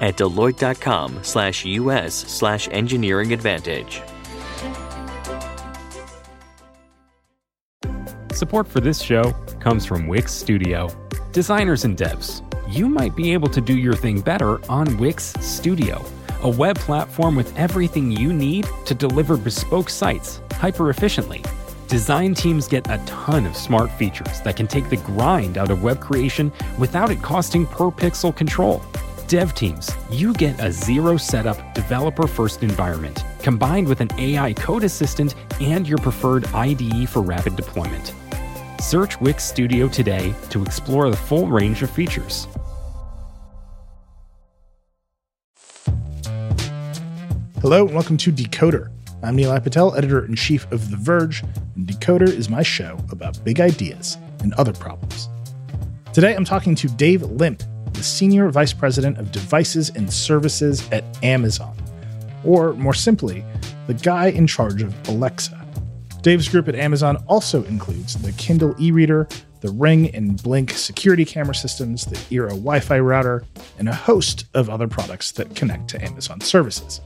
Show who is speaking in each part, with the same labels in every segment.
Speaker 1: at deloitte.com slash us slash engineering advantage.
Speaker 2: Support for this show comes from Wix Studio. Designers and devs, you might be able to do your thing better on Wix Studio, a web platform with everything you need to deliver bespoke sites hyper efficiently. Design teams get a ton of smart features that can take the grind out of web creation without it costing per pixel control. Dev teams, you get a zero setup, developer first environment combined with an AI code assistant and your preferred IDE for rapid deployment. Search Wix Studio today to explore the full range of features.
Speaker 3: Hello, and welcome to Decoder. I'm Nilay Patel, editor in chief of The Verge, and Decoder is my show about big ideas and other problems. Today, I'm talking to Dave Limp, the Senior Vice President of Devices and Services at Amazon, or more simply, the guy in charge of Alexa. Dave's group at Amazon also includes the Kindle e reader, the Ring and Blink security camera systems, the Eero Wi Fi router, and a host of other products that connect to Amazon services.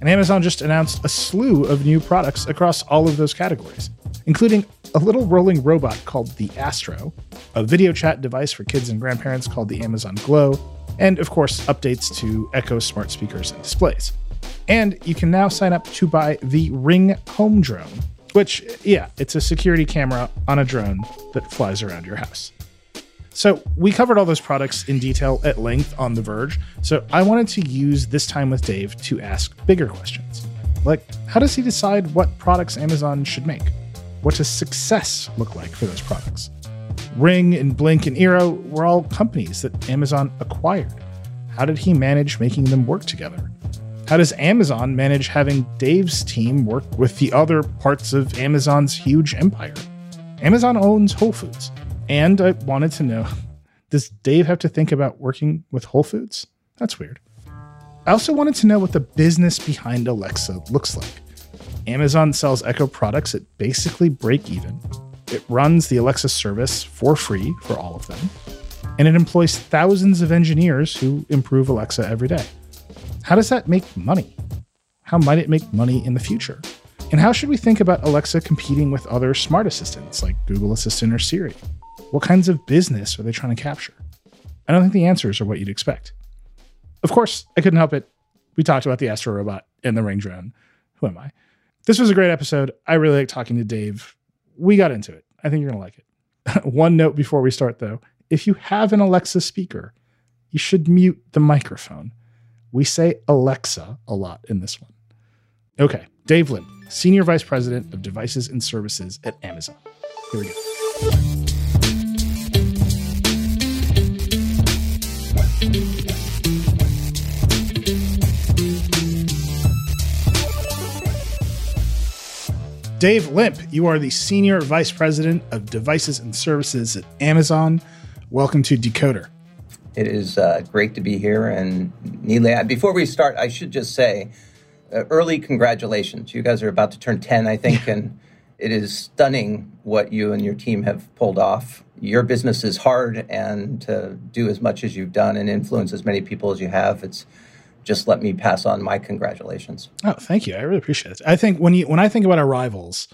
Speaker 3: And Amazon just announced a slew of new products across all of those categories, including a little rolling robot called the Astro, a video chat device for kids and grandparents called the Amazon Glow, and of course, updates to Echo smart speakers and displays. And you can now sign up to buy the Ring Home Drone, which, yeah, it's a security camera on a drone that flies around your house. So, we covered all those products in detail at length on The Verge. So, I wanted to use this time with Dave to ask bigger questions. Like, how does he decide what products Amazon should make? What does success look like for those products? Ring and Blink and Eero were all companies that Amazon acquired. How did he manage making them work together? How does Amazon manage having Dave's team work with the other parts of Amazon's huge empire? Amazon owns Whole Foods. And I wanted to know does Dave have to think about working with Whole Foods? That's weird. I also wanted to know what the business behind Alexa looks like. Amazon sells Echo products at basically break even. It runs the Alexa service for free for all of them. And it employs thousands of engineers who improve Alexa every day. How does that make money? How might it make money in the future? And how should we think about Alexa competing with other smart assistants like Google Assistant or Siri? What kinds of business are they trying to capture? I don't think the answers are what you'd expect. Of course, I couldn't help it. We talked about the Astro Robot and the Ring Drone. Who am I? This was a great episode. I really like talking to Dave. We got into it. I think you're going to like it. One note before we start, though if you have an Alexa speaker, you should mute the microphone. We say Alexa a lot in this one. Okay, Dave Limp, Senior Vice President of Devices and Services at Amazon. Here we go. Dave Limp, you are the Senior Vice President of Devices and Services at Amazon. Welcome to Decoder.
Speaker 4: It is uh, great to be here. And Nilay, before we start, I should just say uh, early congratulations. You guys are about to turn 10, I think, and it is stunning what you and your team have pulled off. Your business is hard, and to do as much as you've done and influence as many people as you have, it's just let me pass on my congratulations.
Speaker 3: Oh, thank you. I really appreciate it. I think when you when I think about our rivals,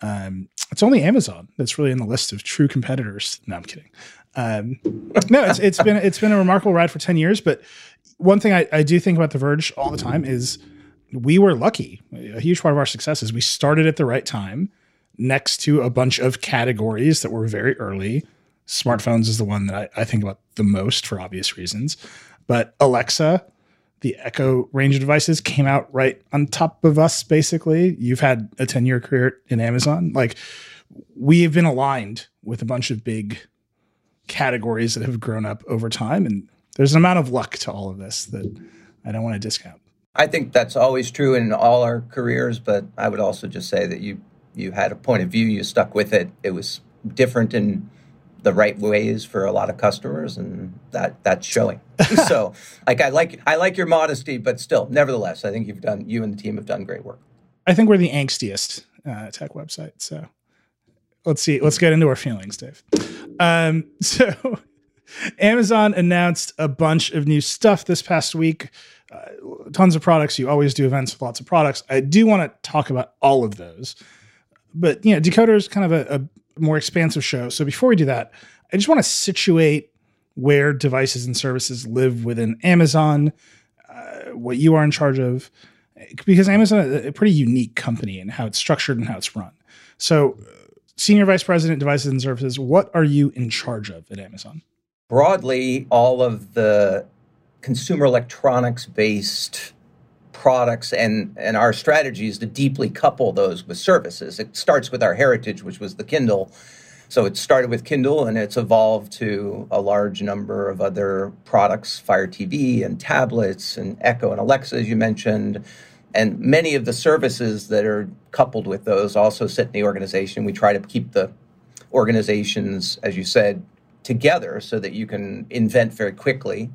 Speaker 3: um, it's only Amazon that's really in the list of true competitors. No, I'm kidding. Um, no, it's it's been it's been a remarkable ride for ten years. But one thing I, I do think about The Verge all the time is we were lucky. A huge part of our success is we started at the right time, next to a bunch of categories that were very early. Smartphones is the one that I, I think about the most for obvious reasons. But Alexa, the Echo range of devices came out right on top of us, basically. You've had a 10 year career in Amazon. Like, we have been aligned with a bunch of big categories that have grown up over time. And there's an amount of luck to all of this that I don't want to discount.
Speaker 4: I think that's always true in all our careers, but I would also just say that you you had a point of view, you stuck with it. It was different in the right ways for a lot of customers, and that that's showing. so, like I like I like your modesty, but still, nevertheless, I think you've done you and the team have done great work.
Speaker 3: I think we're the angstiest uh, tech website. So let's see. Let's get into our feelings, Dave. Um, so Amazon announced a bunch of new stuff this past week. Uh, tons of products. You always do events with lots of products. I do want to talk about all of those, but you know, Decoder is kind of a, a more expansive show. So before we do that, I just want to situate where devices and services live within Amazon, uh, what you are in charge of, because Amazon is a pretty unique company and how it's structured and how it's run. So, Senior Vice President, Devices and Services, what are you in charge of at Amazon?
Speaker 4: Broadly, all of the consumer electronics based products and, and our strategy is to deeply couple those with services. It starts with our heritage, which was the Kindle. So it started with Kindle and it's evolved to a large number of other products, Fire TV and tablets and Echo and Alexa, as you mentioned. And many of the services that are coupled with those also sit in the organization. We try to keep the organizations, as you said, together so that you can invent very quickly.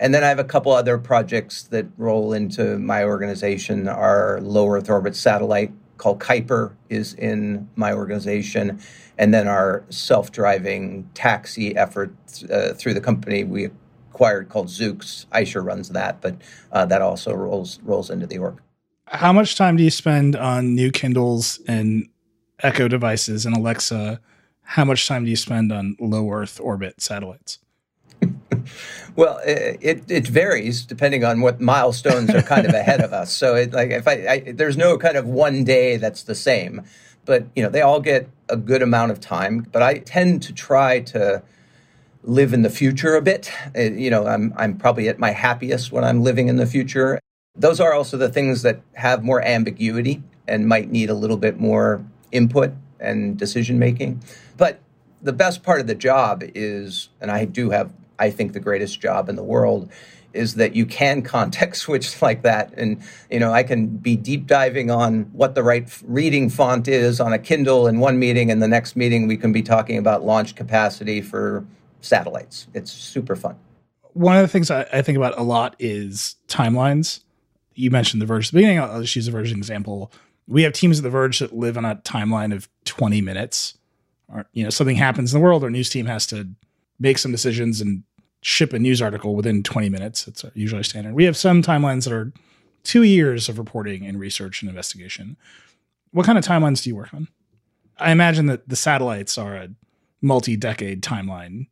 Speaker 4: And then I have a couple other projects that roll into my organization. Our low Earth orbit satellite called Kuiper is in my organization. And then our self driving taxi effort uh, through the company we acquired called Zoox. Aicha runs that, but uh, that also rolls rolls into the org.
Speaker 3: How much time do you spend on new Kindles and Echo devices and Alexa? How much time do you spend on low Earth orbit satellites?
Speaker 4: Well, it, it varies depending on what milestones are kind of ahead of us. So, it, like, if I, I, there's no kind of one day that's the same, but you know, they all get a good amount of time. But I tend to try to live in the future a bit. You know, I'm I'm probably at my happiest when I'm living in the future, those are also the things that have more ambiguity and might need a little bit more input and decision making. But the best part of the job is, and I do have, I think, the greatest job in the world, is that you can context switch like that. And, you know, I can be deep diving on what the right reading font is on a Kindle in one meeting, and the next meeting we can be talking about launch capacity for satellites. It's super fun.
Speaker 3: One of the things I, I think about a lot is timelines you mentioned the Verge at the beginning. I'll just use the Verge example. We have teams at the Verge that live on a timeline of 20 minutes. Or, you know, something happens in the world, our news team has to make some decisions and ship a news article within 20 minutes. It's usually standard. We have some timelines that are two years of reporting and research and investigation. What kind of timelines do you work on? I imagine that the satellites are a multi-decade timeline,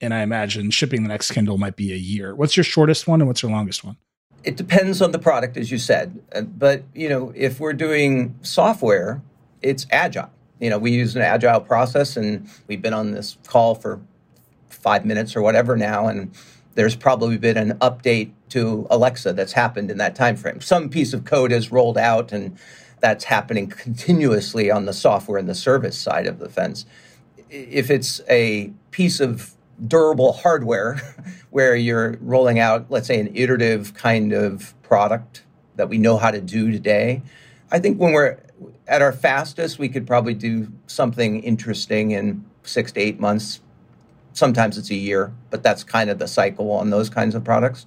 Speaker 3: and I imagine shipping the next Kindle might be a year. What's your shortest one, and what's your longest one?
Speaker 4: it depends on the product, as you said. Uh, but you know, if we're doing software, it's agile. You know, we use an agile process, and we've been on this call for five minutes or whatever now, and there's probably been an update to Alexa that's happened in that time frame. Some piece of code has rolled out, and that's happening continuously on the software and the service side of the fence. If it's a piece of durable hardware where you're rolling out, let's say, an iterative kind of product that we know how to do today. I think when we're at our fastest, we could probably do something interesting in six to eight months. Sometimes it's a year, but that's kind of the cycle on those kinds of products.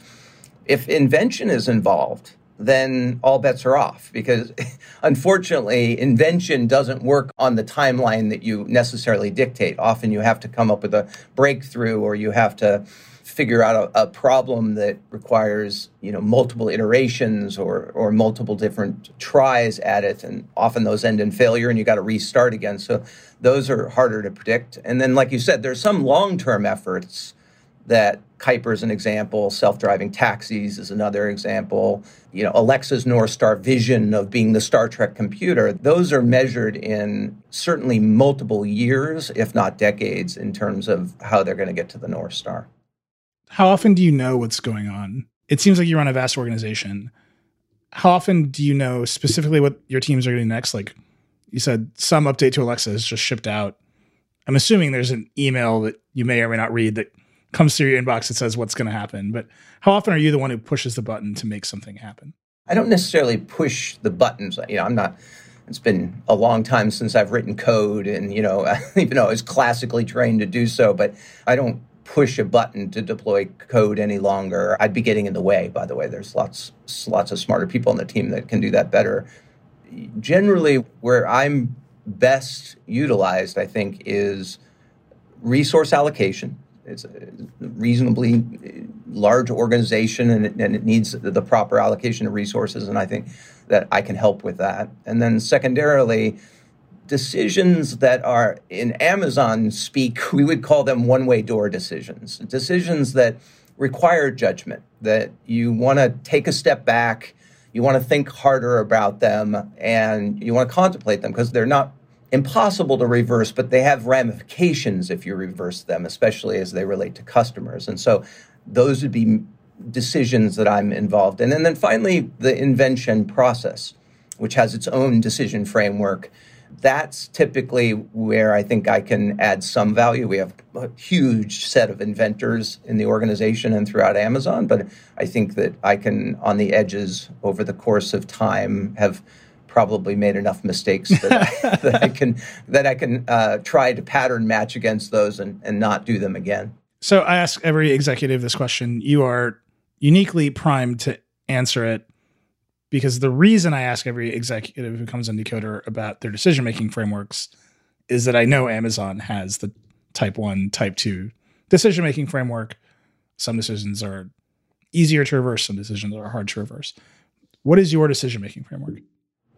Speaker 4: If invention is involved, then all bets are off because unfortunately, invention doesn't work on the timeline that you necessarily dictate. Often you have to come up with a breakthrough or you have to figure out a, a, problem that requires you know multiple iterations or or multiple different tries at it and often those end in failure and you got to restart again so those are harder to predict and then like you said there's some long-term efforts that Kuiper is an example, self-driving taxis is another example. You know, Alexa's North Star vision of being the Star Trek computer, those are measured in certainly multiple years, if not decades, in terms of how they're going to get to the North Star.
Speaker 3: How often do you know what's going on? It seems like you run a vast organization. How often do you know specifically what your teams are getting next? Like you said, some update to Alexa is just shipped out. I'm assuming there's an email that you may or may not read that comes through your inbox that says what's going to happen. But how often are you the one who pushes the button to make something happen?
Speaker 4: I don't necessarily push the buttons. You know, I'm not it's been a long time since I've written code and you know even though I was classically trained to do so, but I don't push a button to deploy code any longer. I'd be getting in the way, by the way. There's lots lots of smarter people on the team that can do that better. Generally where I'm best utilized, I think, is resource allocation. It's a reasonably uh, large organization and it, and it needs the proper allocation of resources. And I think that I can help with that. And then secondarily, decisions that are in Amazon speak, we would call them one way door decisions, decisions that require judgment, that you want to take a step back, you want to think harder about them, and you want to contemplate them because they're not impossible to reverse, but they have ramifications if you reverse them, especially as they relate to customers. And so those would be decisions that I'm involved in. And then finally, the invention process, which has its own decision framework. That's typically where I think I can add some value. We have a huge set of inventors in the organization and throughout Amazon, but I think that I can, on the edges over the course of time, have probably made enough mistakes that, I, that I can that I can uh, try to pattern match against those and, and not do them again.
Speaker 3: So I ask every executive this question. You are uniquely primed to answer it because the reason I ask every executive who comes on Decoder about their decision making frameworks is that I know Amazon has the type one, type two decision making framework. Some decisions are easier to reverse, some decisions are hard to reverse. What is your decision making framework?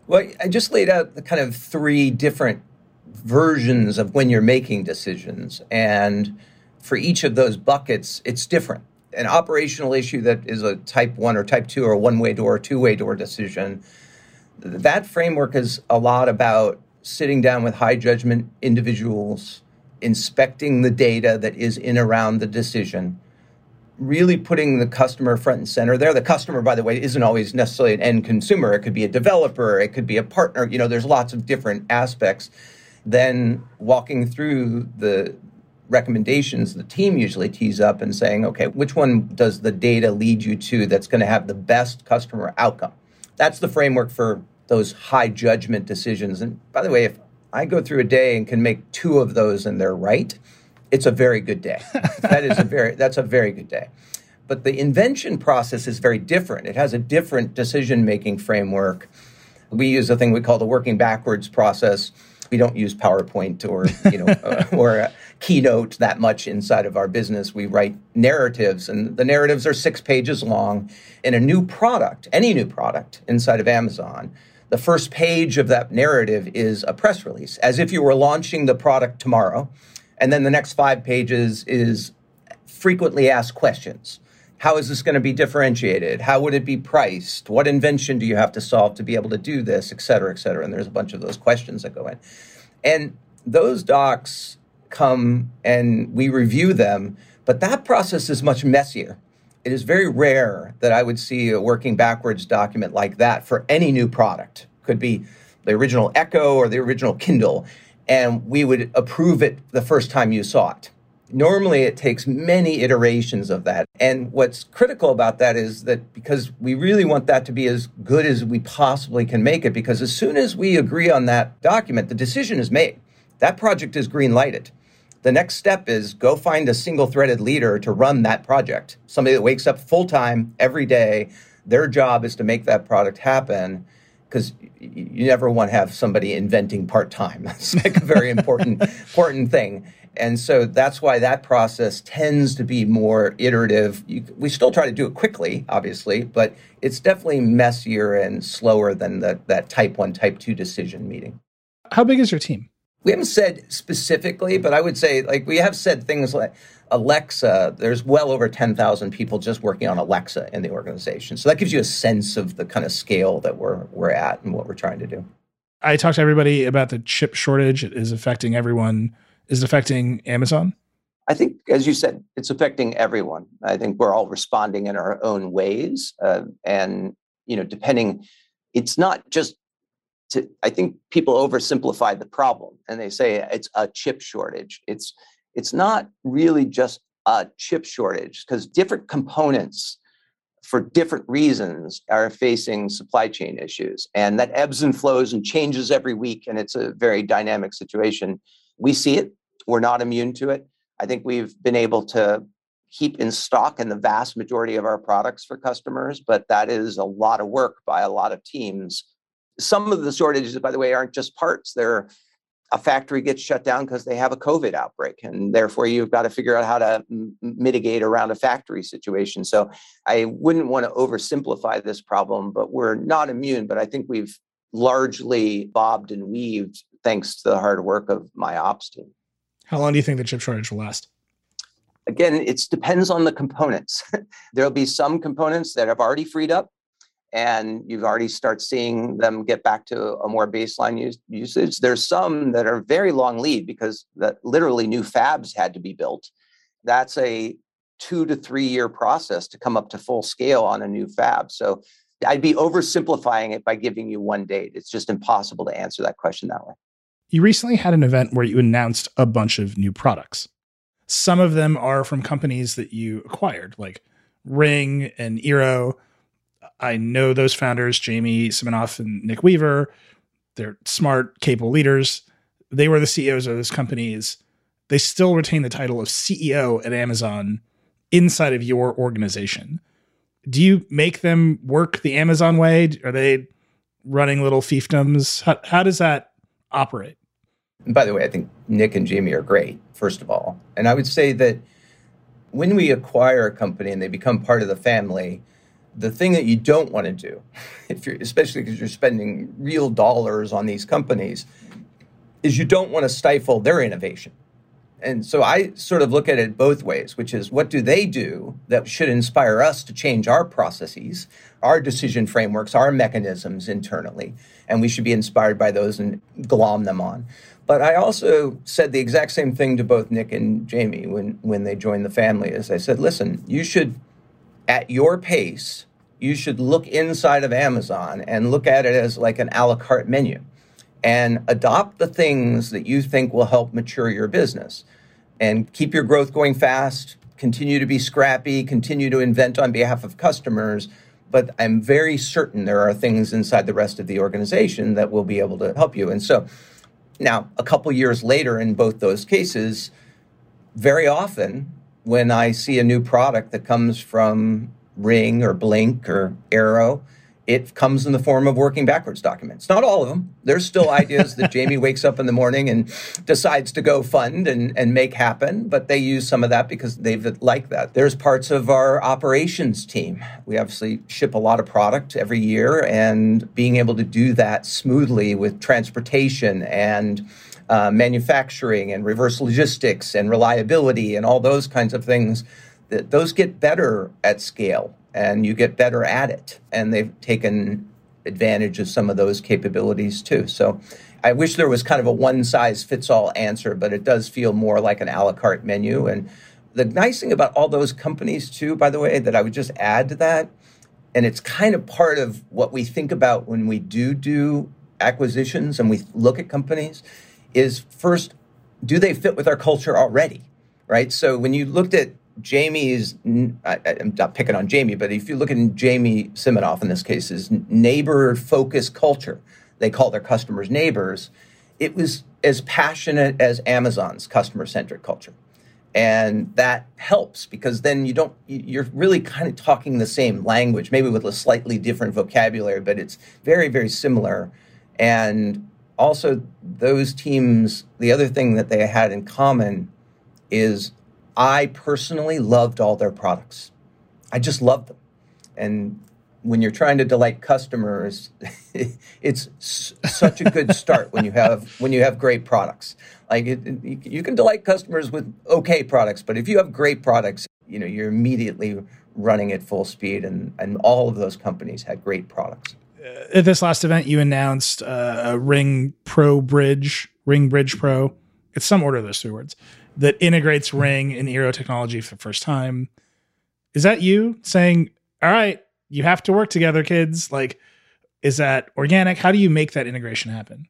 Speaker 4: Well, I just laid out the kind of three different versions of when you're making decisions. And for each of those buckets, it's different an operational issue that is a type one or type two or one way door or two way door decision, that framework is a lot about sitting down with high judgment individuals, inspecting the data that is in around the decision, really putting the customer front and center there. The customer, by the way, isn't always necessarily an end consumer. It could be a developer, it could be a partner. You know, there's lots of different aspects. Then walking through the recommendations the team usually tees up and saying, okay, which one does the data lead you to that's going to have the best customer outcome? That's the framework for those high judgment decisions. And by the way, if I go through a day and can make two of those and they're right, it's a very good day. that is a very that's a very good day. But the invention process is very different. It has a different decision making framework. We use a thing we call the working backwards process. We don't use PowerPoint or you know uh, or uh, keynote that much inside of our business. We write narratives, and the narratives are six pages long. In a new product, any new product inside of Amazon, the first page of that narrative is a press release, as if you were launching the product tomorrow. And then the next five pages is frequently asked questions. How is this going to be differentiated? How would it be priced? What invention do you have to solve to be able to do this, et cetera, et cetera? And there's a bunch of those questions that go in. And those docs come and we review them, but that process is much messier. It is very rare that I would see a working backwards document like that for any new product. Could be the original Echo or the original Kindle, and we would approve it the first time you saw it. Normally, it takes many iterations of that. And what's critical about that is that because we really want that to be as good as we possibly can make it, because as soon as we agree on that document, the decision is made. That project is green lighted. The next step is go find a single threaded leader to run that project. Somebody that wakes up full time every day. Their job is to make that product happen because you never want to have somebody inventing part time. That's like a very important important thing. And so that's why that process tends to be more iterative. You, we still try to do it quickly, obviously, but it's definitely messier and slower than the, that type one, type two decision meeting.
Speaker 3: How big is your team?
Speaker 4: We haven't said specifically, but I would say like we have said things like Alexa. There's well over ten thousand people just working on Alexa in the organization, so that gives you a sense of the kind of scale that we're we're at and what we're trying to do.
Speaker 3: I talked to everybody about the chip shortage. It is affecting everyone. Is it affecting Amazon?
Speaker 4: I think, as you said, it's affecting everyone. I think we're all responding in our own ways, uh, and you know, depending, it's not just to, I think people oversimplify the problem and they say it's a chip shortage. It's it's not really just a chip shortage because different components for different reasons, are facing supply chain issues. And that ebbs and flows and changes every week. And it's a very dynamic situation. We see it, we're not immune to it. I think we've been able to keep in stock in the vast majority of our products for customers, but that is a lot of work by a lot of teams. Some of the shortages, by the way, aren't just parts. They're a factory gets shut down because they have a COVID outbreak, and therefore you've got to figure out how to m- mitigate around a factory situation. So I wouldn't want to oversimplify this problem, but we're not immune. But I think we've largely bobbed and weaved thanks to the hard work of my ops team.
Speaker 3: How long do you think the chip shortage will last?
Speaker 4: Again, it depends on the components. There'll be some components that have already freed up and you've already start seeing them get back to a more baseline use, usage. There's some that are very long lead because that literally new fabs had to be built. That's a two to three year process to come up to full scale on a new fab. So I'd be oversimplifying it by giving you one date. It's just impossible to answer that question that way.
Speaker 3: You recently had an event where you announced a bunch of new products. Some of them are from companies that you acquired, like Ring and Eero I know those founders, Jamie Siminoff and Nick Weaver. They're smart, capable leaders. They were the CEOs of those companies. They still retain the title of CEO at Amazon inside of your organization. Do you make them work the Amazon way? Are they running little fiefdoms? How, how does that operate?
Speaker 4: by the way, I think Nick and Jamie are great, first of all. And I would say that when we acquire a company and they become part of the family, the thing that you don't want to do, if you're especially because you're spending real dollars on these companies, is you don't want to stifle their innovation. And so I sort of look at it both ways, which is what do they do that should inspire us to change our processes, our decision frameworks, our mechanisms internally, and we should be inspired by those and glom them on. But I also said the exact same thing to both Nick and Jamie when when they joined the family. As I said, listen, you should at your pace, you should look inside of Amazon and look at it as like an a la carte menu and adopt the things that you think will help mature your business and keep your growth going fast, continue to be scrappy, continue to invent on behalf of customers. But I'm very certain there are things inside the rest of the organization that will be able to help you. And so now, a couple years later, in both those cases, very often when I see a new product that comes from Ring or Blink or Eero, it comes in the form of working backwards documents. Not all of them. There's still ideas that Jamie wakes up in the morning and decides to go fund and, and make happen, but they use some of that because they like that. There's parts of our operations team. We obviously ship a lot of product every year, and being able to do that smoothly with transportation and uh, manufacturing and reverse logistics and reliability and all those kinds of things, those get better at scale and you get better at it. And they've taken advantage of some of those capabilities too. So I wish there was kind of a one size fits all answer, but it does feel more like an a la carte menu. And the nice thing about all those companies too, by the way, that I would just add to that, and it's kind of part of what we think about when we do do acquisitions and we look at companies is first, do they fit with our culture already? Right. So when you looked at Jamie's, I, am not picking on Jamie, but if you look at Jamie Siminoff in this case, is neighbor focused culture. They call their customers neighbors. It was as passionate as Amazon's customer centric culture. And that helps because then you don't, you're really kind of talking the same language, maybe with a slightly different vocabulary, but it's very, very similar. And also those teams the other thing that they had in common is i personally loved all their products. I just loved them. And when you're trying to delight customers it's such a good start when you have when you have great products. Like it, it, you can delight customers with okay products but if you have great products you know you're immediately running at full speed and and all of those companies had great products.
Speaker 3: At this last event, you announced uh, a Ring Pro Bridge, Ring Bridge Pro. It's some order of those three words that integrates Ring and Eero technology for the first time. Is that you saying, "All right, you have to work together, kids"? Like, is that organic? How do you make that integration happen?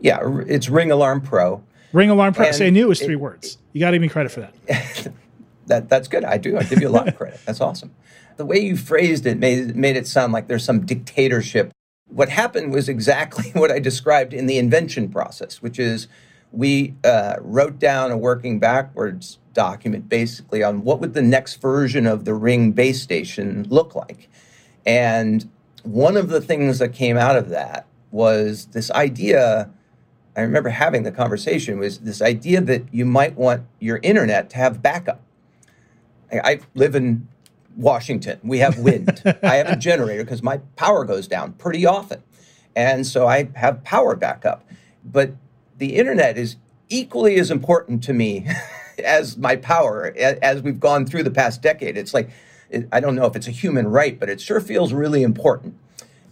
Speaker 4: Yeah, it's Ring Alarm Pro.
Speaker 3: Ring Alarm Pro. Say, I knew it was three it, words. You got to give me credit for that.
Speaker 4: that that's good. I do. I give you a lot of credit. That's awesome. the way you phrased it made, made it sound like there's some dictatorship. What happened was exactly what I described in the invention process, which is we uh, wrote down a working backwards document basically on what would the next version of the Ring base station look like. And one of the things that came out of that was this idea. I remember having the conversation was this idea that you might want your internet to have backup. I, I live in Washington. We have wind. I have a generator because my power goes down pretty often. And so I have power backup. But the internet is equally as important to me as my power as we've gone through the past decade. It's like, I don't know if it's a human right, but it sure feels really important.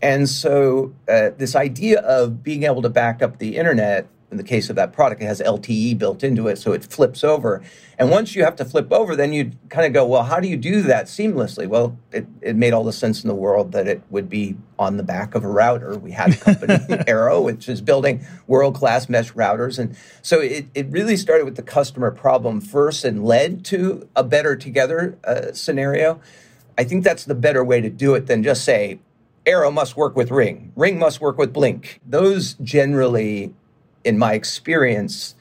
Speaker 4: And so, uh, this idea of being able to back up the internet in the case of that product, it has LTE built into it, so it flips over. And once you have to flip over, then you kind of go, well, how do you do that seamlessly? Well, it, it made all the sense in the world that it would be on the back of a router. We had a company, Eero, which is building world class mesh routers. And so it, it really started with the customer problem first and led to a better together uh, scenario. I think that's the better way to do it than just say, Eero must work with Ring, Ring must work with Blink. Those generally in my experience,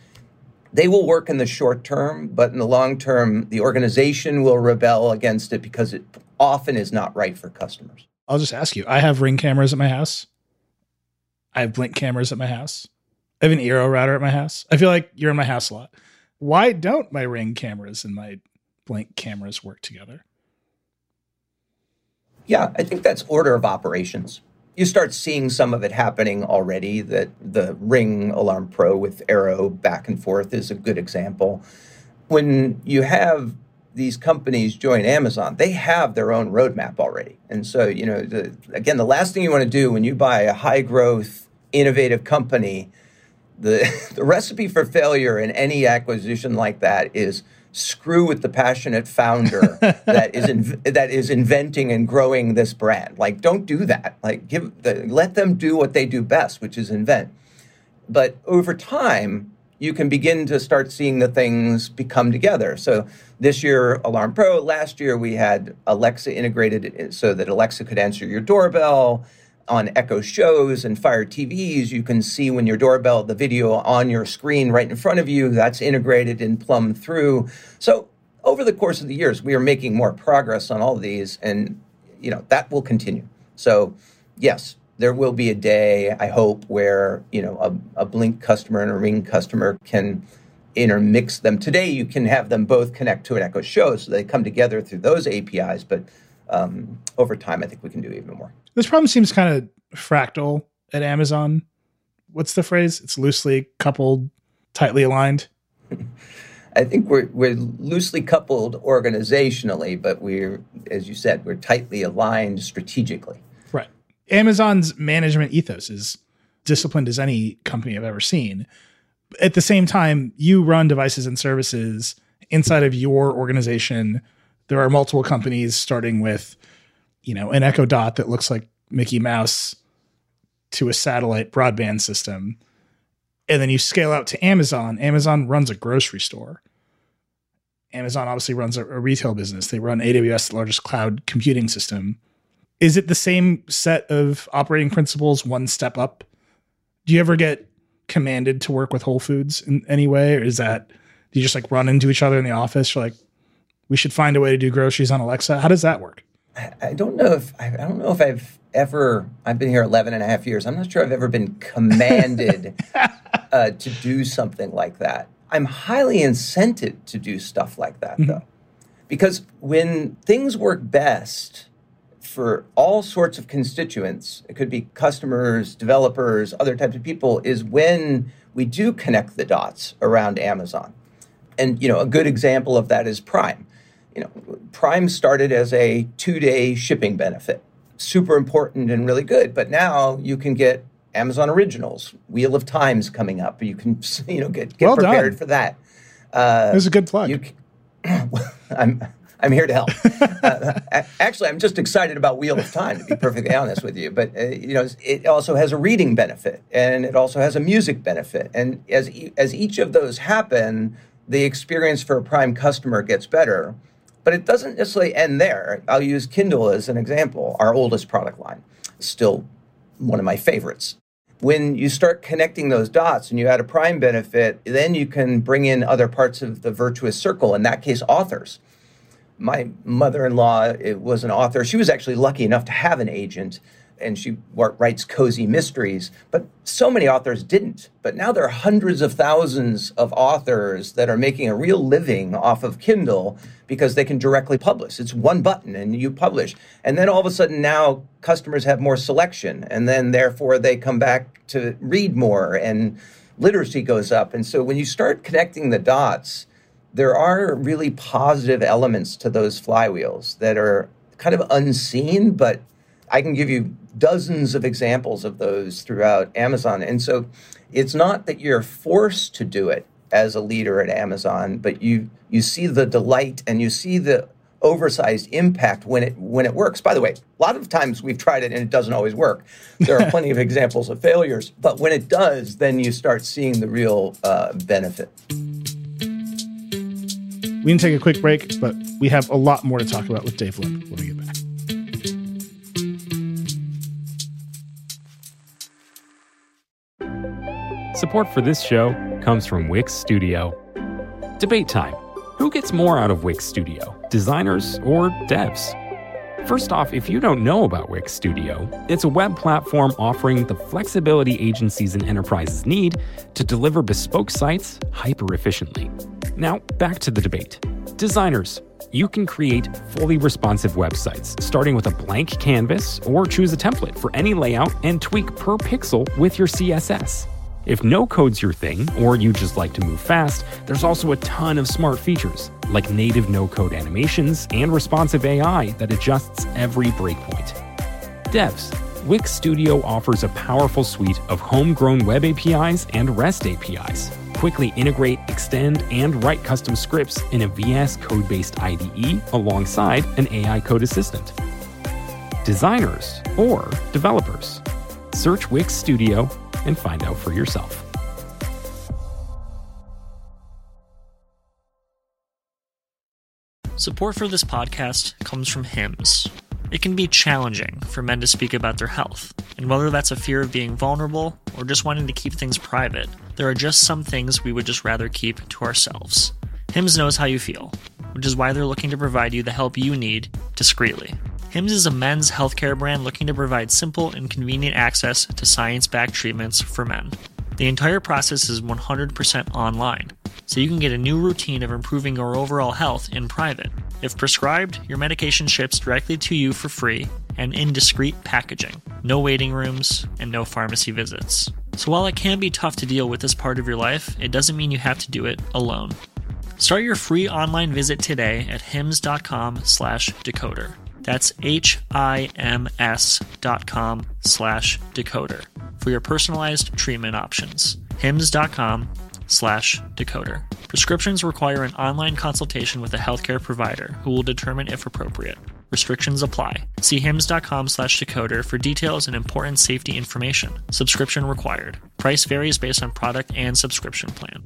Speaker 4: they will work in the short term, but in the long term, the organization will rebel against it because it often is not right for customers.
Speaker 3: I'll just ask you I have ring cameras at my house, I have blink cameras at my house, I have an Eero router at my house. I feel like you're in my house a lot. Why don't my ring cameras and my blink cameras work together?
Speaker 4: Yeah, I think that's order of operations you start seeing some of it happening already. That the Ring Alarm Pro with Eero back and forth is a good example. When you have these companies join Amazon, they have their own roadmap already. And so, you know, the, again, the last thing you want to do when you buy a high growth, innovative company, the, the recipe for failure in any acquisition like that is screw with the passionate founder that is in, that is inventing and growing this brand. Like, don't do that. Like, give the, let them do what they do best, which is invent. But over time, you can begin to start seeing the things become together. So this year, Alarm Pro. Last year, we had Alexa integrated so that Alexa could answer your doorbell on Echo shows and Fire TVs, you can see when your doorbell, the video on your screen right in front of you, that's integrated and plumbed through. So over the course of the years, we are making more progress on all these, and you know that will continue. So yes, there will be a day, I hope, where you know a, a Blink customer and a Ring customer can intermix them. Today, you can have them both connect to an Echo show, so they come together through those APIs. But um, over time, I think we can do even more.
Speaker 3: This problem seems kind of fractal at Amazon. What's the phrase? It's loosely coupled, tightly aligned.
Speaker 4: I think we're we're loosely coupled organizationally, but we're, as you said, we're tightly aligned strategically.
Speaker 3: Right. Amazon's management ethos is disciplined as any company I've ever seen. At the same time, you run devices and services inside of your organization. There are multiple companies starting with you know, an Echo Dot that looks like Mickey Mouse to a satellite broadband system. And then you scale out to Amazon. Amazon runs a grocery store. Amazon obviously runs a, a retail business. They run AWS, the largest cloud computing system. Is it the same set of operating principles, one step up? Do you ever get commanded to work with Whole Foods in any way? Or is that, do you just like run into each other in the office? You're like, we should find a way to do groceries on Alexa. How does that work?
Speaker 4: I, don't know if I, don't know if I've ever I've been here 11 and a half years. I'm not sure I've ever been commanded uh, to do something like that. I'm highly incented to do stuff like that mm-hmm. though. Because when things work best for all sorts of constituents, it could be customers, developers, other types of people, is when we do connect the dots around Amazon. And you know, a good example of that is Prime you know, Prime started as a two day shipping benefit, super important and really good. But now you can get Amazon Originals, Wheel of Times coming up. You can, you know, get, get well prepared done. for that.
Speaker 3: Uh, There's a good plug. You,
Speaker 4: I'm, I'm here to help. uh, actually, I'm just excited about Wheel of Time, to be perfectly honest with you. But uh, you know, it also has a reading benefit, and it also has a music benefit. And as as each of those happen, the experience for a Prime customer gets better But it doesn't necessarily end there. I'll use Kindle as an example, our oldest product line. Still one of my favorites. When you start connecting those dots and you add a prime benefit, then you can bring in other parts of the virtuous circle, in that case, authors. My mother in law was an author. She was actually lucky enough to have an agent and she writes cozy mysteries, but so many authors didn't. But now there are hundreds of thousands of authors that are making a real living off of Kindle because they can directly publish. It's one button and you publish. And then all of a sudden now customers have more selection and then therefore they come back to read more and literacy goes up. And so when you start connecting the dots, there are really positive elements to those flywheels that are kind of unseen, but I can give you dozens of examples of those throughout Amazon. And so it's not that you're forced to do it as a leader at Amazon, but you you see the delight and you see the oversized impact when it when it works. By the way, a lot of times we've tried it and it doesn't always work. There are plenty of examples of failures, but when it does, then you start seeing the real uh, benefit.
Speaker 3: We can take a quick break, but we have a lot more to talk about with Dave Limp when we get back.
Speaker 2: Support for this show comes from Wix Studio. Debate time. Who gets more out of Wix Studio, designers or devs? First off, if you don't know about Wix Studio, it's a web platform offering the flexibility agencies and enterprises need to deliver bespoke sites hyper efficiently. Now, back to the debate. Designers, you can create fully responsive websites, starting with a blank canvas or choose a template for any layout and tweak per pixel with your CSS. If no code's your thing, or you just like to move fast, there's also a ton of smart features, like native no code animations and responsive AI that adjusts every breakpoint. Devs, Wix Studio offers a powerful suite of homegrown web APIs and REST APIs. Quickly integrate, extend, and write custom scripts in a VS code based IDE alongside an AI code assistant. Designers or developers, search Wix Studio and find out for yourself.
Speaker 5: Support for this podcast comes from Hims. It can be challenging for men to speak about their health, and whether that's a fear of being vulnerable or just wanting to keep things private, there are just some things we would just rather keep to ourselves. Hims knows how you feel, which is why they're looking to provide you the help you need discreetly. Hims is a men's healthcare brand looking to provide simple and convenient access to science backed treatments for men. The entire process is 100% online, so you can get a new routine of improving your overall health in private. If prescribed, your medication ships directly to you for free and in discreet packaging. No waiting rooms and no pharmacy visits. So while it can be tough to deal with this part of your life, it doesn't mean you have to do it alone. Start your free online visit today at hims.com slash decoder. That's H-I-M-S dot com slash decoder for your personalized treatment options. HIMS.com slash decoder. Prescriptions require an online consultation with a healthcare provider who will determine if appropriate. Restrictions apply. See hims.com slash decoder for details and important safety information. Subscription required. Price varies based on product and subscription plan.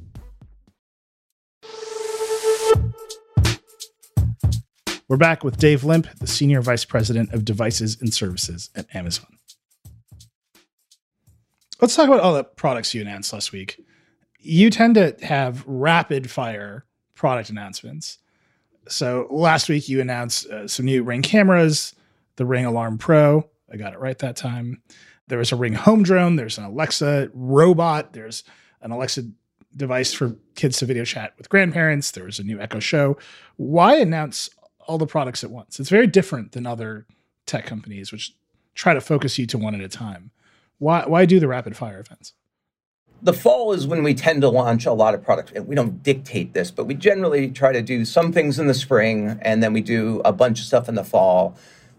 Speaker 3: We're back with Dave Limp, the Senior Vice President of Devices and Services at Amazon. Let's talk about all the products you announced last week. You tend to have rapid fire product announcements. So last week you announced uh, some new Ring cameras, the Ring Alarm Pro. I got it right that time. There was a Ring Home Drone. There's an Alexa robot. There's an Alexa device for kids to video chat with grandparents. There was a new Echo Show. Why announce all the products at once. It's very different than other tech companies, which try to focus you to one at a time. Why why do the rapid fire events?
Speaker 4: The fall is when we tend to launch a lot of products. We don't dictate this, but we generally try to do some things in the spring and then we do a bunch of stuff in the fall.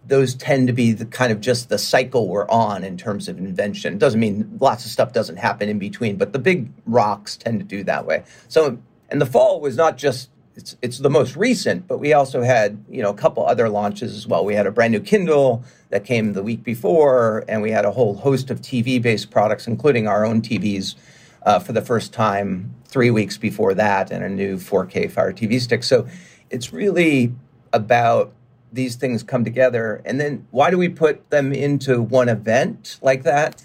Speaker 4: Those tend to be the kind of just the cycle we're on in terms of invention. Doesn't mean lots of stuff doesn't happen in between, but the big rocks tend to do that way. So, and the fall was not just it's it's the most recent, but we also had you know a couple other launches as well. We had a brand new Kindle that came the week before, and we had a whole host of TV based products, including our own TVs, uh, for the first time three weeks before that, and a new 4K Fire TV stick. So it's really about these things come together. And then why do we put them into one event like that?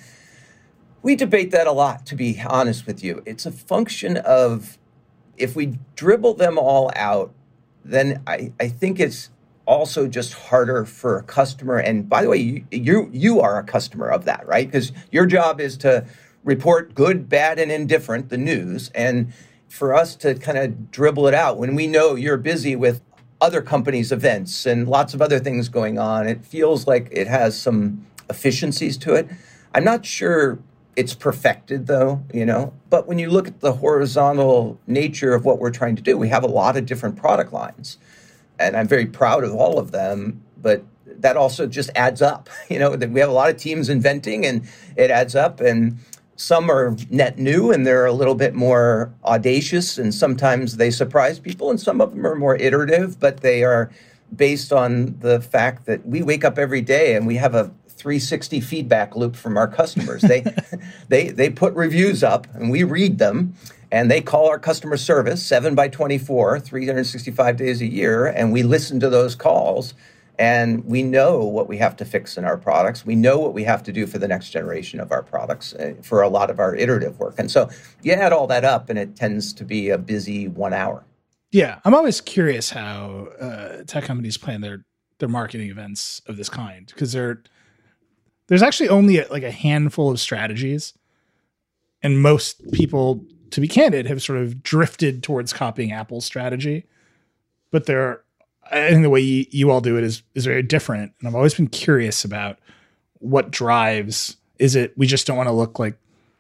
Speaker 4: We debate that a lot, to be honest with you. It's a function of if we dribble them all out, then I, I think it's also just harder for a customer. And by the way, you you, you are a customer of that, right? Because your job is to report good, bad, and indifferent, the news. And for us to kind of dribble it out when we know you're busy with other companies' events and lots of other things going on. It feels like it has some efficiencies to it. I'm not sure it's perfected though, you know. But when you look at the horizontal nature of what we're trying to do, we have a lot of different product lines. And I'm very proud of all of them, but that also just adds up. You know, that we have a lot of teams inventing and it adds up and some are net new and they're a little bit more audacious and sometimes they surprise people and some of them are more iterative but they are based on the fact that we wake up every day and we have a 360 feedback loop from our customers they they they put reviews up and we read them and they call our customer service 7 by 24 365 days a year and we listen to those calls and we know what we have to fix in our products. We know what we have to do for the next generation of our products uh, for a lot of our iterative work. And so you add all that up, and it tends to be a busy one hour.
Speaker 3: Yeah, I'm always curious how uh, tech companies plan their their marketing events of this kind because there there's actually only a, like a handful of strategies, and most people, to be candid, have sort of drifted towards copying Apple's strategy. But there I think the way you, you all do it is is very different, and I've always been curious about what drives. Is it we just don't want to look like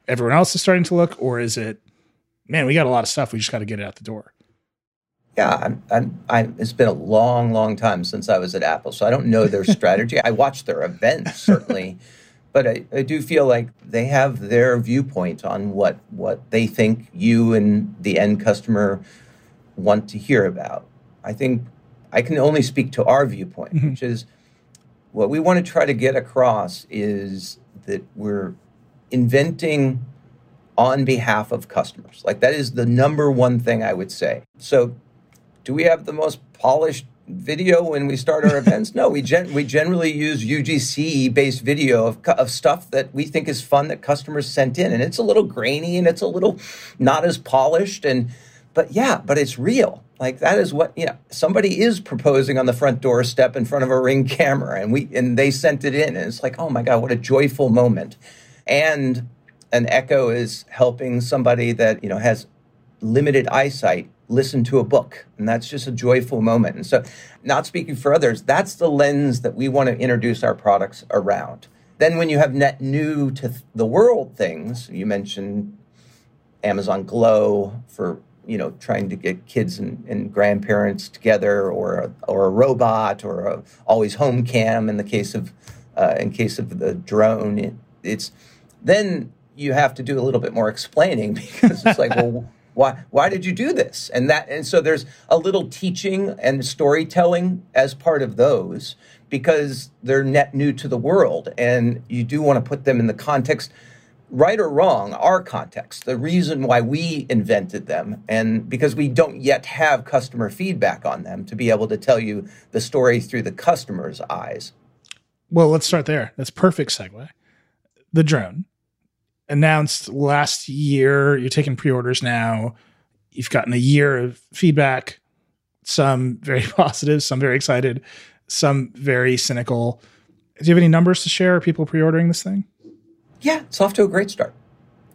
Speaker 3: everyone else is starting to look, or is it, man, we got a lot of stuff, we just got to get it out the door?
Speaker 4: Yeah, I'm, I'm, I'm, it's been a long, long time since I was at Apple, so I don't know their strategy. I watch their events certainly, but I, I do feel like they have their viewpoint on what what they think you and the end customer want to hear about. I think I can only speak to our viewpoint, mm-hmm. which is what we want to try to get across is that we're inventing on behalf of customers. Like that is the number one thing I would say. So, do we have the most polished video when we start our events? No, we gen- we generally use UGC based video of, of stuff that we think is fun that customers sent in, and it's a little grainy and it's a little not as polished and but yeah, but it's real. Like that is what you know. Somebody is proposing on the front doorstep in front of a ring camera, and we and they sent it in, and it's like, oh my god, what a joyful moment! And an echo is helping somebody that you know has limited eyesight listen to a book, and that's just a joyful moment. And so, not speaking for others, that's the lens that we want to introduce our products around. Then, when you have net new to the world things, you mentioned Amazon Glow for you know, trying to get kids and, and grandparents together, or a, or a robot, or a always home cam in the case of uh, in case of the drone. It, it's then you have to do a little bit more explaining because it's like, well, why why did you do this? And that and so there's a little teaching and storytelling as part of those because they're net new to the world, and you do want to put them in the context right or wrong, our context, the reason why we invented them, and because we don't yet have customer feedback on them to be able to tell you the story through the customer's eyes.
Speaker 3: Well, let's start there. That's perfect segue. The drone announced last year. You're taking pre-orders now. You've gotten a year of feedback. Some very positive, some very excited, some very cynical. Do you have any numbers to share? Are people pre-ordering this thing?
Speaker 4: Yeah, it's off to a great start.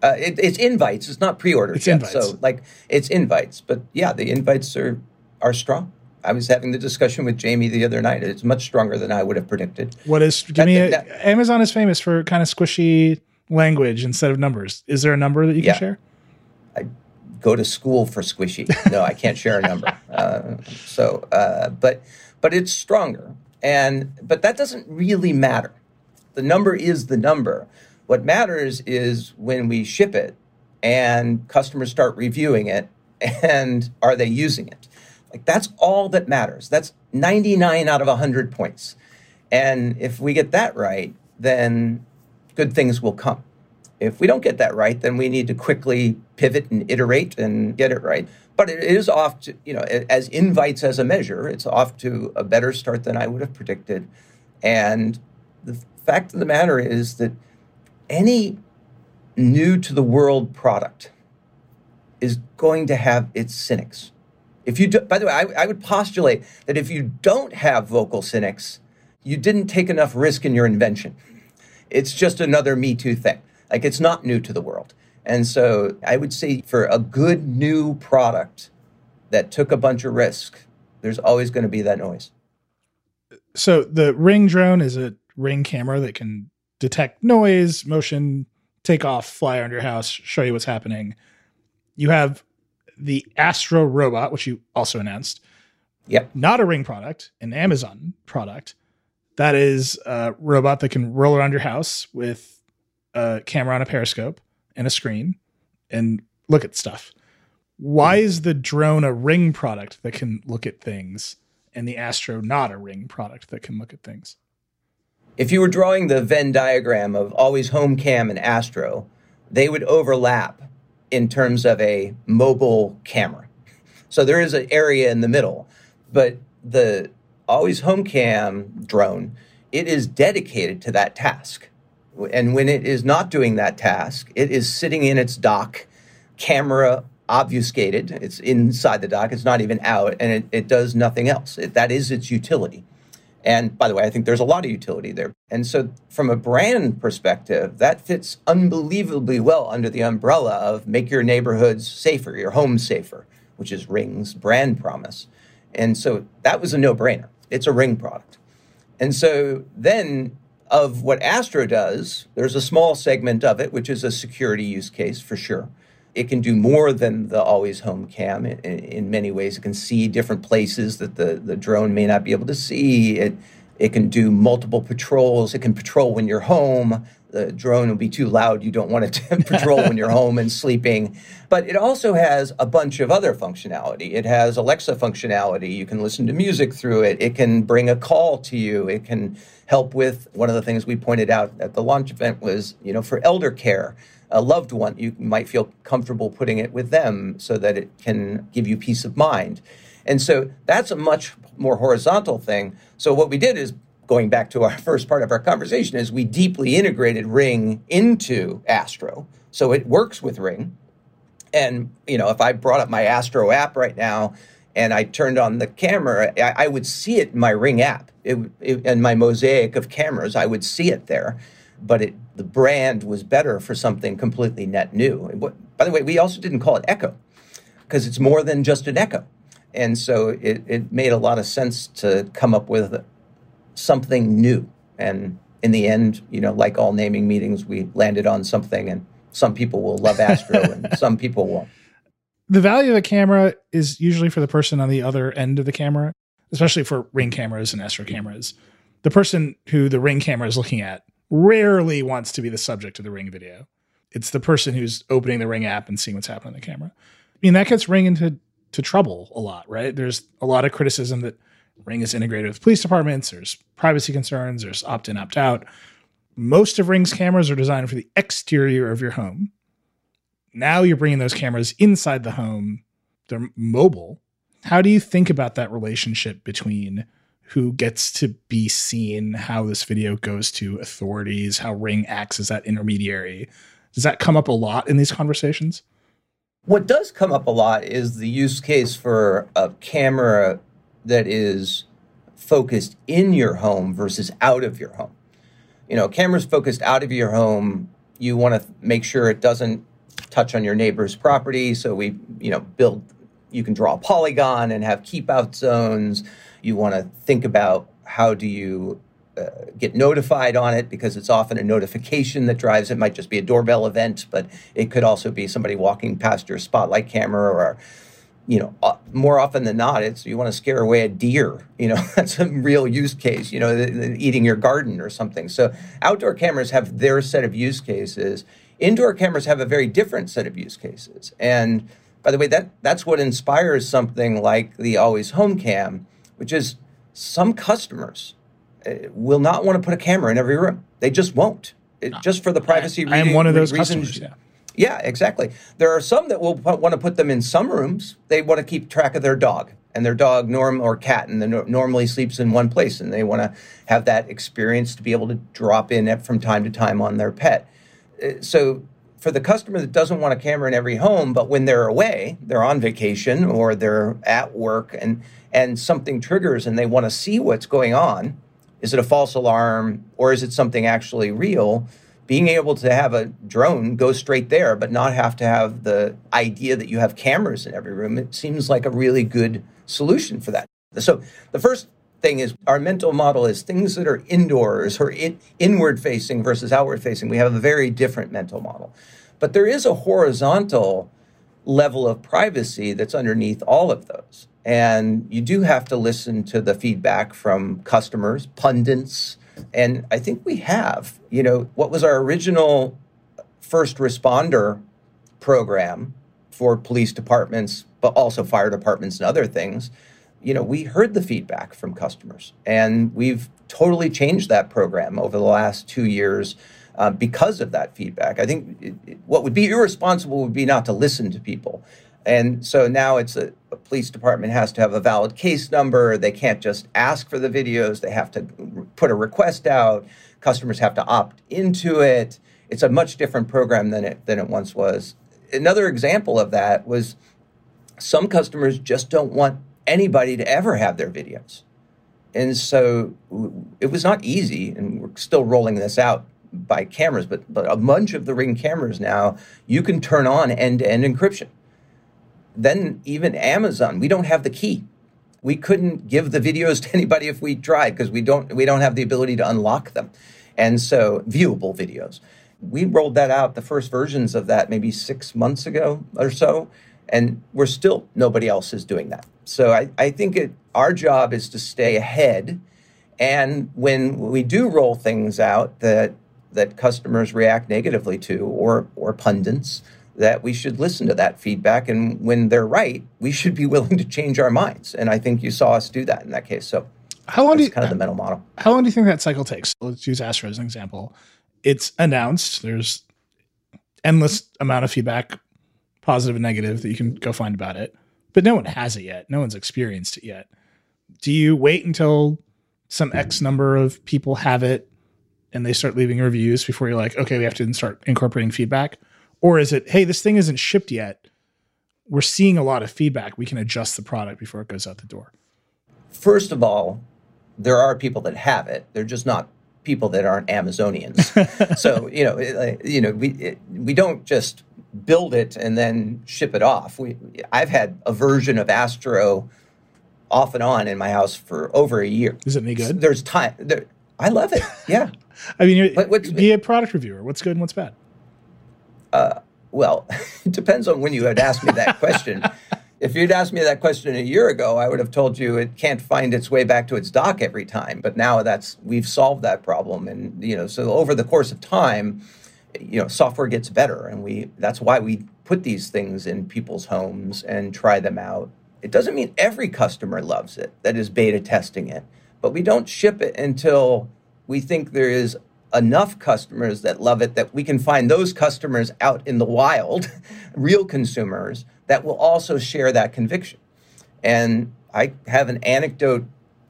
Speaker 4: Uh, it, it's invites. It's not pre-orders
Speaker 3: it's yet. Invites.
Speaker 4: So like it's invites, but yeah, the invites are are strong. I was having the discussion with Jamie the other night. It's much stronger than I would have predicted.
Speaker 3: What is? Give that, me. A, that, Amazon is famous for kind of squishy language instead of numbers. Is there a number that you yeah. can share?
Speaker 4: I go to school for squishy. No, I can't share a number. Uh, so, uh, but but it's stronger, and but that doesn't really matter. The number is the number. What matters is when we ship it and customers start reviewing it and are they using it? Like that's all that matters. That's 99 out of 100 points. And if we get that right, then good things will come. If we don't get that right, then we need to quickly pivot and iterate and get it right. But it is off to, you know, as invites as a measure, it's off to a better start than I would have predicted. And the fact of the matter is that any new to the world product is going to have its cynics. If you do, by the way, I, I would postulate that if you don't have vocal cynics, you didn't take enough risk in your invention. It's just another Me Too thing. Like it's not new to the world. And so I would say for a good new product that took a bunch of risk, there's always going to be that noise.
Speaker 3: So the Ring drone is a Ring camera that can detect noise, motion, take off, fly around your house, show you what's happening. You have the Astro robot, which you also announced.
Speaker 4: Yep.
Speaker 3: Not a Ring product, an Amazon product. That is a robot that can roll around your house with a camera on a periscope and a screen and look at stuff. Why is the drone a Ring product that can look at things and the Astro not a Ring product that can look at things?
Speaker 4: If you were drawing the Venn diagram of always home cam and Astro, they would overlap in terms of a mobile camera. So there is an area in the middle, but the always home cam drone, it is dedicated to that task. And when it is not doing that task, it is sitting in its dock, camera obfuscated. It's inside the dock, it's not even out, and it, it does nothing else. It, that is its utility. And by the way, I think there's a lot of utility there. And so, from a brand perspective, that fits unbelievably well under the umbrella of make your neighborhoods safer, your homes safer, which is Ring's brand promise. And so, that was a no brainer. It's a Ring product. And so, then of what Astro does, there's a small segment of it, which is a security use case for sure. It can do more than the always home cam in, in, many ways. It can see different places that the, the drone may not be able to see. It, it can do multiple patrols. It can patrol when you're home. The drone will be too loud. You don't want it to patrol when you're home and sleeping. But it also has a bunch of other functionality. It has Alexa functionality. You can listen to music through it. It can bring a call to you. It can help with one of the things we pointed out at the launch event was, you know, for elder care a loved one, you might feel comfortable putting it with them so that it can give you peace of mind. And so that's a much more horizontal thing. So what we did is going back to our first part of our conversation is we deeply integrated Ring into Astro. So it works with Ring. And you know, if I brought up my Astro app right now and I turned on the camera, I, I would see it in my Ring app. It, and my mosaic of cameras, I would see it there but it, the brand was better for something completely net new. By the way, we also didn't call it Echo because it's more than just an Echo. And so it, it made a lot of sense to come up with something new. And in the end, you know, like all naming meetings, we landed on something, and some people will love Astro and some people won't.
Speaker 3: The value of a camera is usually for the person on the other end of the camera, especially for ring cameras and Astro cameras. The person who the ring camera is looking at rarely wants to be the subject of the Ring video. It's the person who's opening the Ring app and seeing what's happening on the camera. I mean, that gets Ring into to trouble a lot, right? There's a lot of criticism that Ring is integrated with police departments. There's privacy concerns. There's opt in, opt out. Most of Ring's cameras are designed for the exterior of your home. Now you're bringing those cameras inside the home. They're mobile. How do you think about that relationship between who gets to be seen, how this video goes to authorities, how Ring acts as that intermediary. Does that come up a lot in these conversations?
Speaker 4: What does come up a lot is the use case for a camera that is focused in your home versus out of your home. You know, cameras focused out of your home, you want to make sure it doesn't touch on your neighbor's property. So we, you know, build, you can draw a polygon and have keep out zones you want to think about how do you uh, get notified on it because it's often a notification that drives it. it. Might just be a doorbell event, but it could also be somebody walking past your spotlight camera or you know, uh, more often than not, it's you want to scare away a deer. You know, that's a real use case. You know, eating your garden or something. So outdoor cameras have their set of use cases. Indoor cameras have a very different set of use cases. And by the way, that that's what inspires something like the Always Home Cam which is some customers uh, will not want to put a camera in every room. They just won't. it, just for the privacy.
Speaker 3: I, I am one of those reasons, customers. Yeah.
Speaker 4: Yeah, exactly. There are some that will want to put them in some rooms. They want to keep track of their dog and their dog norm or cat and the normally sleeps in one place and they want to have that experience to be able to drop in at, from time to time on their pet. Uh, so for the customer that doesn't want a camera in every home, but when they're away, they're on vacation or they're at work and and something triggers and they want to see what's going on, is it a false alarm or is it something actually real? Being able to have a drone go straight there, but not have to have the idea that you have cameras in every room, it seems like a really good solution for that. So the first thing is our mental model is things that are indoors or in, inward facing versus outward facing. We have a very different mental model. But there is a horizontal level of privacy that's underneath all of those. And you do have to listen to the feedback from customers, pundits, and I think we have. You know, what was our original first responder program for police departments, but also fire departments and other things? you know, we heard the feedback from customers and we've totally changed that program over the last two years uh, because of that feedback. I think it, it, what would be irresponsible would be not to listen to people. And so now it's a, a, police department has to have a valid case number. They can't just ask for the videos. They have to put a request out. Customers have to opt into it. It's a much different program than it than it once was. Another example of that was some customers just don't want anybody to ever have their videos. And so it was not easy, and we're still rolling this out by cameras, but, but a bunch of the Ring cameras now, you can turn on end to end encryption. Then even Amazon, we don't have the key. We couldn't give the videos to anybody if we tried because we don't we don't have the ability to unlock them. And so viewable videos. We rolled that out, the first versions of that maybe six months ago or so, and we're still nobody else is doing that. So I, I think it, our job is to stay ahead. And when we do roll things out that that customers react negatively to or or pundits, that we should listen to that feedback. And when they're right, we should be willing to change our minds. And I think you saw us do that in that case. So
Speaker 3: how long do you,
Speaker 4: kind of the mental model?
Speaker 3: How long do you think that cycle takes? Let's use Astro as an example. It's announced. There's endless amount of feedback, positive and negative, that you can go find about it but no one has it yet. No one's experienced it yet. Do you wait until some X number of people have it and they start leaving reviews before you're like, okay, we have to start incorporating feedback? Or is it, hey, this thing isn't shipped yet. We're seeing a lot of feedback. We can adjust the product before it goes out the door.
Speaker 4: First of all, there are people that have it. They're just not people that aren't Amazonians. so you know, you know, we it, we don't just build it and then ship it off. We, I've had a version of Astro off and on in my house for over a year.
Speaker 3: Is it any good?
Speaker 4: There's time. There, I love it. Yeah.
Speaker 3: I mean, but what's, be a product reviewer. What's good and what's bad?
Speaker 4: Uh, well, it depends on when you had asked me that question. if you'd asked me that question a year ago, I would have told you it can't find its way back to its dock every time. But now that's we've solved that problem, and you know, so over the course of time, you know software gets better and we that's why we put these things in people's homes and try them out it doesn't mean every customer loves it that is beta testing it but we don't ship it until we think there is enough customers that love it that we can find those customers out in the wild real consumers that will also share that conviction and i have an anecdote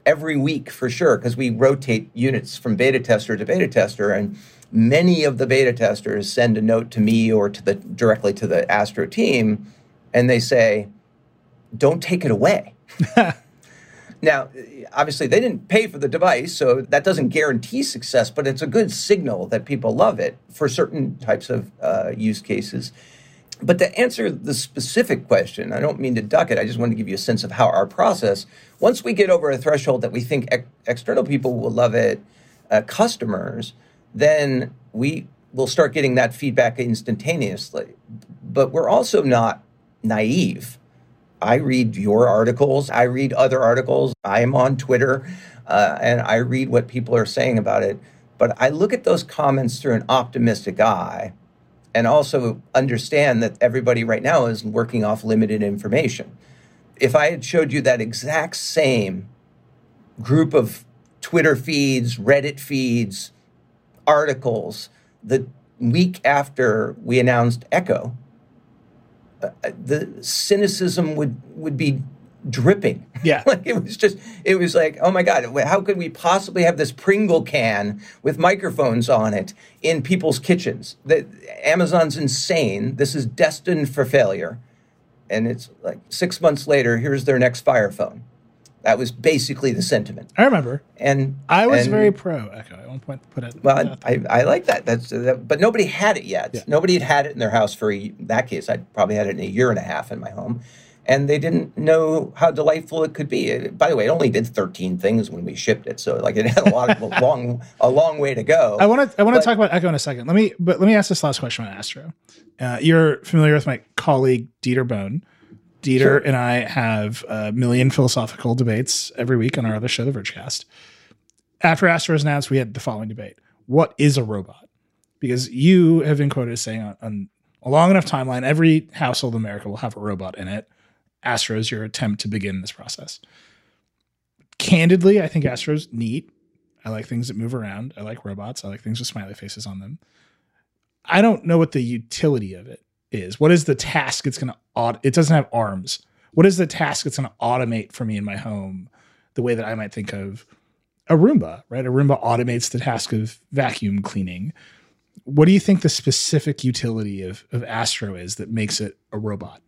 Speaker 4: every week for sure because we rotate units from beta tester to beta tester and many of the beta testers send a note to me or to the directly to the Astro team, and they say, "Don't take it away." now, obviously, they didn't pay for the device, so that doesn't guarantee success, but it's a good signal that people love it for certain types of uh, use cases. But to answer the specific question, I don't mean to duck it. I just want to give you a sense of how our process. Once we get over a threshold that we think ex- external people will love it, uh, customers then we will start getting that feedback instantaneously. But we're also not naive. I read your articles, I read other articles, I am on Twitter, uh, and I read what people are saying about it. But I look at those comments through an optimistic eye and also understand that everybody right now is working off limited information. If I had showed you that exact same group of Twitter feeds, Reddit feeds, articles the week after we announced Echo, Uh, the cynicism would would be dripping.
Speaker 3: Yeah.
Speaker 4: like it was just, it was like, oh my God, how could we possibly have this Pringle can with microphones on it in people's kitchens? That Amazon's insane. This is destined for failure. And it's like six months later, here's their next Fire phone. That was basically the sentiment.
Speaker 3: I remember.
Speaker 4: And
Speaker 3: I was
Speaker 4: and-
Speaker 3: very pro Echo. At one point, put it.
Speaker 4: well. I, I like that. That's that, but nobody had it yet.
Speaker 3: Yeah.
Speaker 4: Nobody had had it in their house for a, that case. I probably had it in a year and a half in my home, and they didn't know how delightful it could be. It- by the way, it only did 13 things when we shipped it, so like it had a lot of a long a long way to go.
Speaker 3: I want to. I want to talk about Echo in a second. Let me. But let me ask this last question on Astro. Uh, you're familiar with my colleague Dieter Bohn. Dieter
Speaker 4: Sure.
Speaker 3: and I have a million philosophical debates every week on our other show, The Vergecast. After Astro was announced, we had the following debate: What is a robot? Because you have been quoted as saying on, on a long enough timeline, every household in America will have a robot in it. Astro is your attempt to begin this process. Candidly, I think Astro's neat. I like things that move around. I like robots. I like things with smiley faces on them. I don't know what the utility of it is. What is the task it's going to aut- it doesn't have arms. What is the task it's going to automate for me in my home the way that I might think of a Roomba, right? A Roomba automates the task of vacuum cleaning. What do you think the specific utility of, of Astro is that makes it a robot?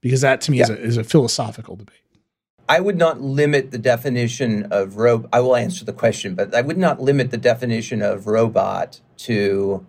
Speaker 3: Because that to me is, a, is a philosophical debate.
Speaker 4: I would not limit the definition of robot. I will answer the question, but I would not limit the definition of robot to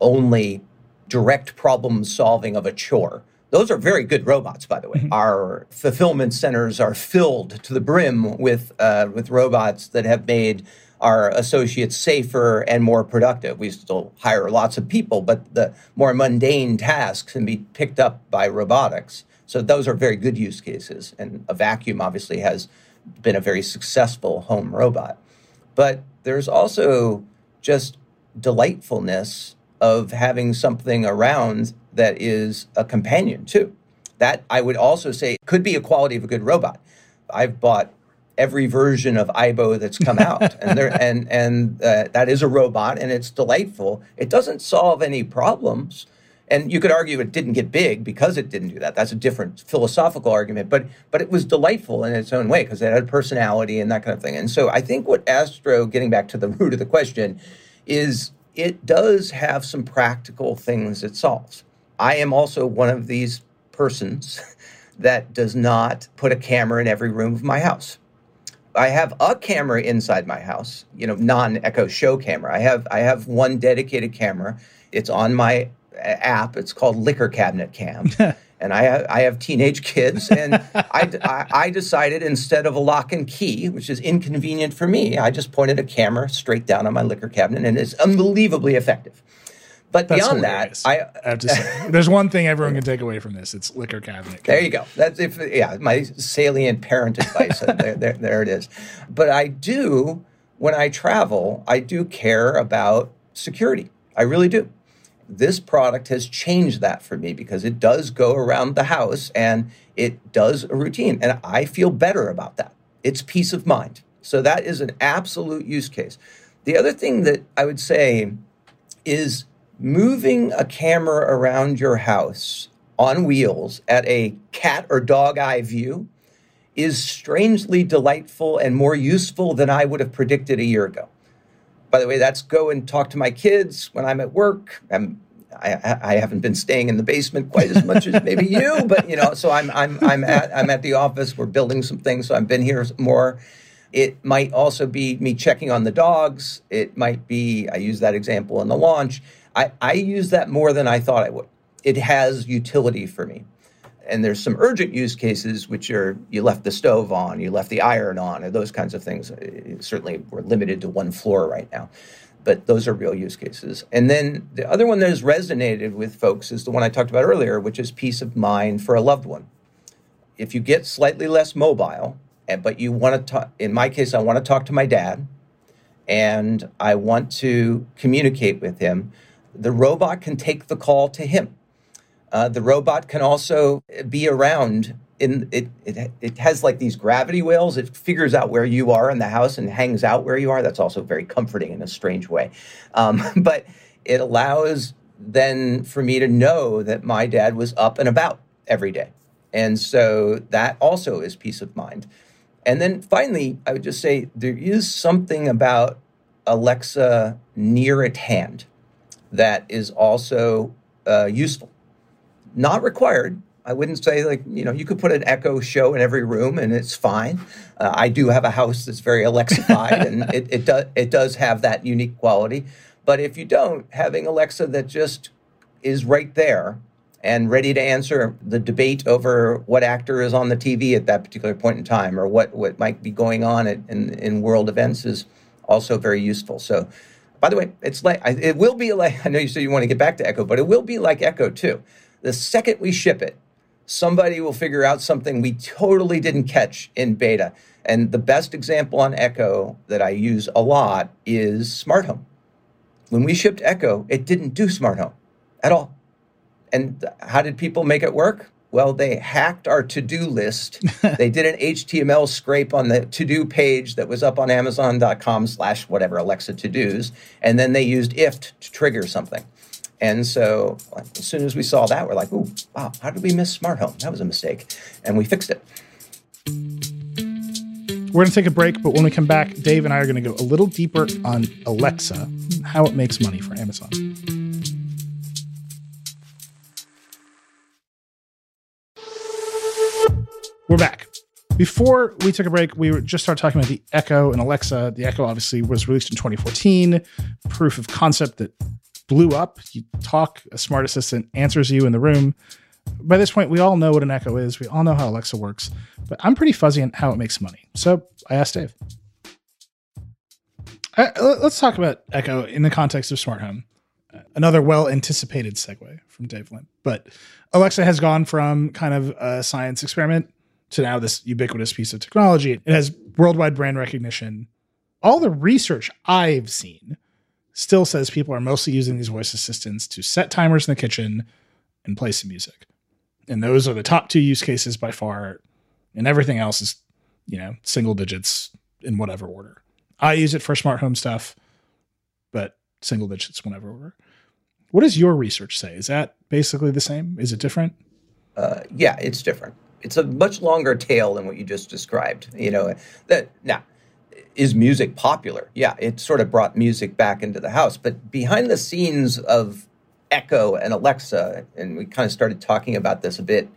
Speaker 4: only direct problem solving of a chore. Those are very good robots, by the way. Our fulfillment centers are filled to the brim with uh, with robots that have made our associates safer and more productive. We still hire lots of people, but the more mundane tasks can be picked up by robotics. So those are very good use cases. And a vacuum obviously has been a very successful home robot. But there's also just delightfulness of having something around that is a companion too. That I would also say could be a quality of a good robot. I've bought every version of Aibo that's come out, and there and and uh, that is a robot, and it's delightful. It doesn't solve any problems, and you could argue it didn't get big because it didn't do that. That's a different philosophical argument, but but it was delightful in its own way because it had personality and that kind of thing. And so I think what Astro, getting back to the root of the question, is it does have some practical things it solves. I am also one of these persons that does not put a camera in every room of my house. I have a camera inside my house, you know, non-Echo Show camera. I have I have one dedicated camera. It's on my app. It's called Liquor Cabinet Cam. and I have, I have teenage kids, and I, I, I decided instead of a lock and key, which is inconvenient for me, I just pointed a camera straight down on my liquor cabinet, and it's unbelievably effective. But
Speaker 3: That's
Speaker 4: beyond
Speaker 3: hilarious.
Speaker 4: that, I
Speaker 3: I have to say, there's one thing everyone can take away from this. It's liquor cabinet.
Speaker 4: there you go. That's if yeah, my salient parent advice. there, there, there it is. But I do when I travel, I do care about security. I really do. This product has changed that for me because it does go around the house and it does a routine, and I feel better about that. It's peace of mind. So that is an absolute use case. The other thing that I would say is moving a camera around your house on wheels at a cat or dog eye view is strangely delightful and more useful than I would have predicted a year ago. By the way, that's go and talk to my kids when I'm at work. I'm, I, I haven't been staying in the basement quite as much as maybe you, but you know, so I'm I'm I'm at I'm at the office. We're building some things, so I've been here more. It might also be me checking on the dogs. It might be I use that example in the launch. I, I use that more than I thought I would. It has utility for me. And there's some urgent use cases, which are you left the stove on, you left the iron on, or those kinds of things. Uh, Certainly, we're limited to one floor right now, but those are real use cases. And then the other one that has resonated with folks is the one I talked about earlier, which is peace of mind for a loved one. If you get slightly less mobile, and- but you want to talk, in my case, I want to talk to my dad, and I want to communicate with him, the robot can take the call to him. Uh, the robot can also be around in it, it it has like these gravity wheels. it figures out where you are in the house and hangs out where you are that's also very comforting in a strange way um, but it allows then for me to know that my dad was up and about every day. And so that also is peace of mind. And then finally, I would just say there is something about Alexa near at hand that is also uh, useful. Not required. I wouldn't say like you know you could put an Echo show in every room and it's fine. Uh, I do have a house that's very Alexified and it, it does it does have that unique quality. But if you don't, having Alexa that just is right there and ready to answer the debate over what actor is on the TV at that particular point in time or what, what might be going on at, in, in world events is also very useful. So, by the way, it's like it will be like I know you said you want to get back to Echo, but it will be like Echo too. The second we ship it, somebody will figure out something we totally didn't catch in beta. And the best example on Echo that I use a lot is Smart Home. When we shipped Echo, it didn't do Smart Home at all. And how did people make it work? Well, they hacked our to do list. they did an HTML scrape on the to do page that was up on Amazon.com slash whatever Alexa to dos. And then they used IFTTT to trigger something. And so as soon as we saw that, we're like, ooh, wow, how did we miss smart home? That was a mistake. And we fixed it.
Speaker 3: We're going to take a break, but when we come back, Dave and I are going to go a little deeper on Alexa, how it makes money for Amazon. We're back. Before we took a break, we just started talking about the Echo and Alexa. The Echo obviously was released in 2014, proof of concept that blew up. You talk, a smart assistant answers you in the room. By this point, we all know what an Echo is. We all know how Alexa works, but I'm pretty fuzzy on how it makes money. So I asked Dave. Let's talk about Echo in the context of smart home. Another well anticipated segue from Dave Limp. But Alexa has gone from kind of a science experiment to now this ubiquitous piece of technology. It has worldwide brand recognition. All the research I've seen still says people are mostly using these voice assistants to set timers in the kitchen and play some music. And those are the top two use cases by far. And everything else is, you know, single digits in whatever order. I use it for smart home stuff, but single digits whatever order. What does your research say? Is that basically the same? Is it different?
Speaker 4: Uh, yeah, it's different it's a much longer tail than what you just described. You know, that now is music popular? Yeah, it sort of brought music back into the house. But behind the scenes of Echo and Alexa, and we kind of started talking about this a bit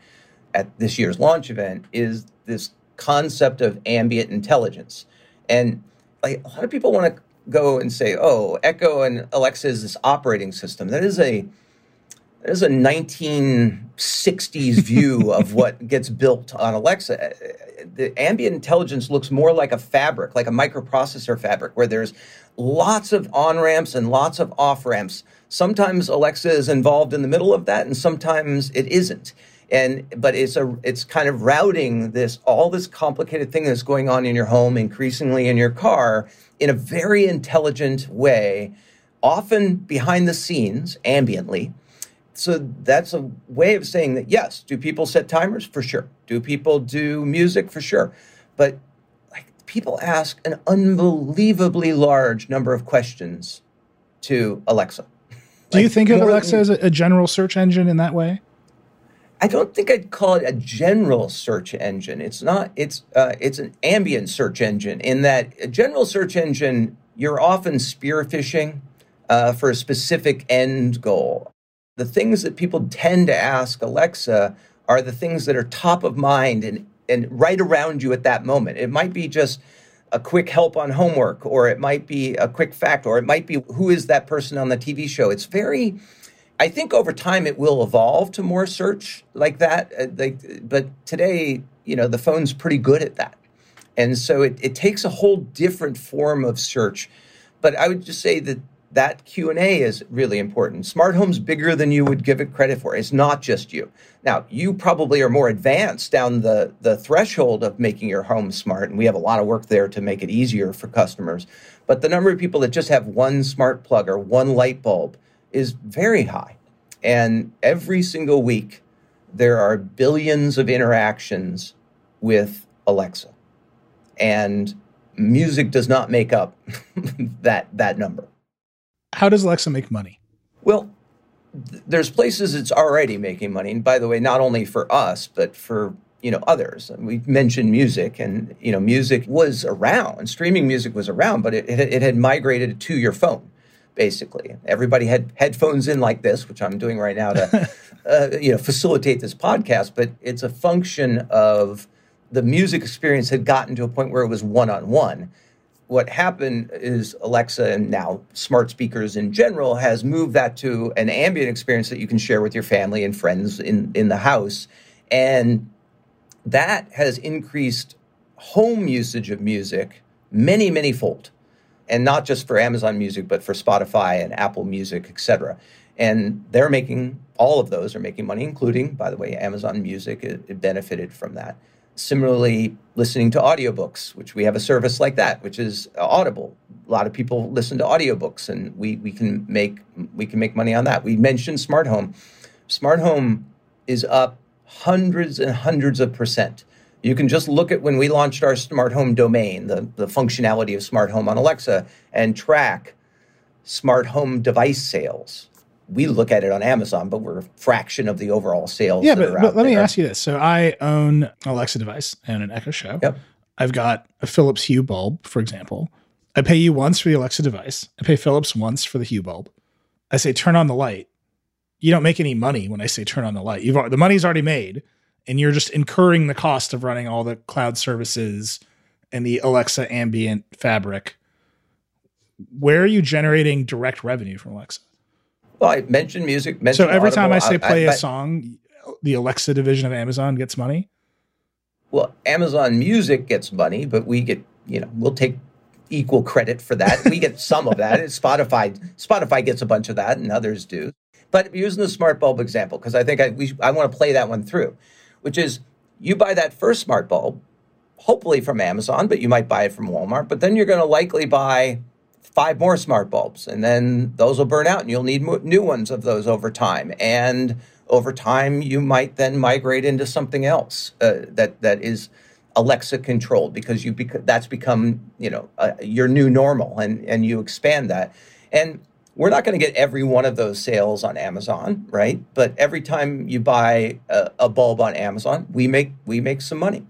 Speaker 4: at this year's launch event, is this concept of ambient intelligence. And like a lot of people want to go and say, oh, Echo and Alexa is this operating system. That is a there's a 1960s view of what gets built on Alexa. The ambient intelligence looks more like a fabric, like a microprocessor fabric, where there's lots of on ramps and lots of off ramps. Sometimes Alexa is involved in the middle of that, and sometimes it isn't. And but it's a it's kind of routing this all this complicated thing that's going on in your home, increasingly in your car, in a very intelligent way, often behind the scenes, ambiently so that's a way of saying that yes do people set timers? For sure. Do people do music? For sure. But like people ask an unbelievably large number of questions to alexa.
Speaker 3: Do like, you think of alexa than, as a, a general search engine in that way?
Speaker 4: I don't think I'd call it a general search engine. It's not. It's uh, it's an ambient search engine in that a general search engine you're often spearfishing uh, for a specific end goal the things that people tend to ask Alexa are the things that are top of mind and, and right around you at that moment. It might be just a quick help on homework, or it might be a quick fact, or it might be who is that person on the TV show. It's very, I think over time it will evolve to more search like that. Uh, like, but today, you know, the phone's pretty good at that. And so it, it takes a whole different form of search. But I would just say that that q&a is really important. Smart home's bigger than you would give it credit for. It's not just you. Now you probably are more advanced down the, the threshold of making your home smart and we have a lot of work there to make it easier for customers. But the number of people that just have one smart plug or one light bulb is very high. And every single week there are billions of interactions with alexa. And music does not make up that that number
Speaker 3: how does Alexa make money?
Speaker 4: Well, there's places it's already making money. And by the way, not only for us, but for you know others. We mentioned music, and you know music was around. Streaming music was around, but it, it, it had migrated to your phone. Basically, everybody had headphones in like this, which I'm doing right now to uh, you know facilitate this podcast. But it's a function of the music experience had gotten to a point where it was one on one what happened is Alexa and now smart speakers in general has moved that to an ambient experience that you can share with your family and friends in, in the house. And that has increased home usage of music many, many fold. And not just for Amazon Music, but for Spotify and Apple Music, et cetera. And they're making all of those are making money, including, by the way, Amazon Music. It, it benefited from that. Similarly, listening to audiobooks, which we have a service like that, which is uh, Audible. A lot of people listen to audiobooks and we, we can make we can make money on that. We mentioned smart home. Smart home is up hundreds and hundreds of percent. You can just look at when we launched our smart home domain, the, the functionality of smart home on Alexa, and track smart home device sales we look at it on Amazon, but we're a fraction of the overall sales.
Speaker 3: Yeah, but, but let me ask you this. So I own an Alexa device and an Echo Show.
Speaker 4: Yep.
Speaker 3: I've got a Philips Hue bulb, for example. I pay you once for the Alexa device. I pay Philips once for the Hue bulb. I say turn on the light. You don't make any money when I say turn on the light. You've the money's already made, and you're just incurring the cost of running all the cloud services and the Alexa ambient fabric. Where are you generating direct revenue from Alexa?
Speaker 4: Well, I mentioned music. Mentioned
Speaker 3: so every
Speaker 4: Audible,
Speaker 3: time I say play
Speaker 4: I, I,
Speaker 3: a song, the Alexa division of Amazon gets money.
Speaker 4: Well, Amazon Music gets money, but we get you know we'll take equal credit for that. we get some of that. Spotify Spotify gets a bunch of that, and others do. But using the smart bulb example, because I think I we, I want to play that one through, which is you buy that first smart bulb, hopefully from Amazon, but you might buy it from Walmart. But then you're going to likely buy five more smart bulbs, and then those will burn out, and you'll need new ones of those over time. And over time, you might then migrate into something else uh, that that is Alexa controlled because you bec- that's become you know uh, your new normal, and and you expand that. And we're not going to get every one of those sales on Amazon, right? But every time you buy a, a bulb on Amazon, we make we make some money.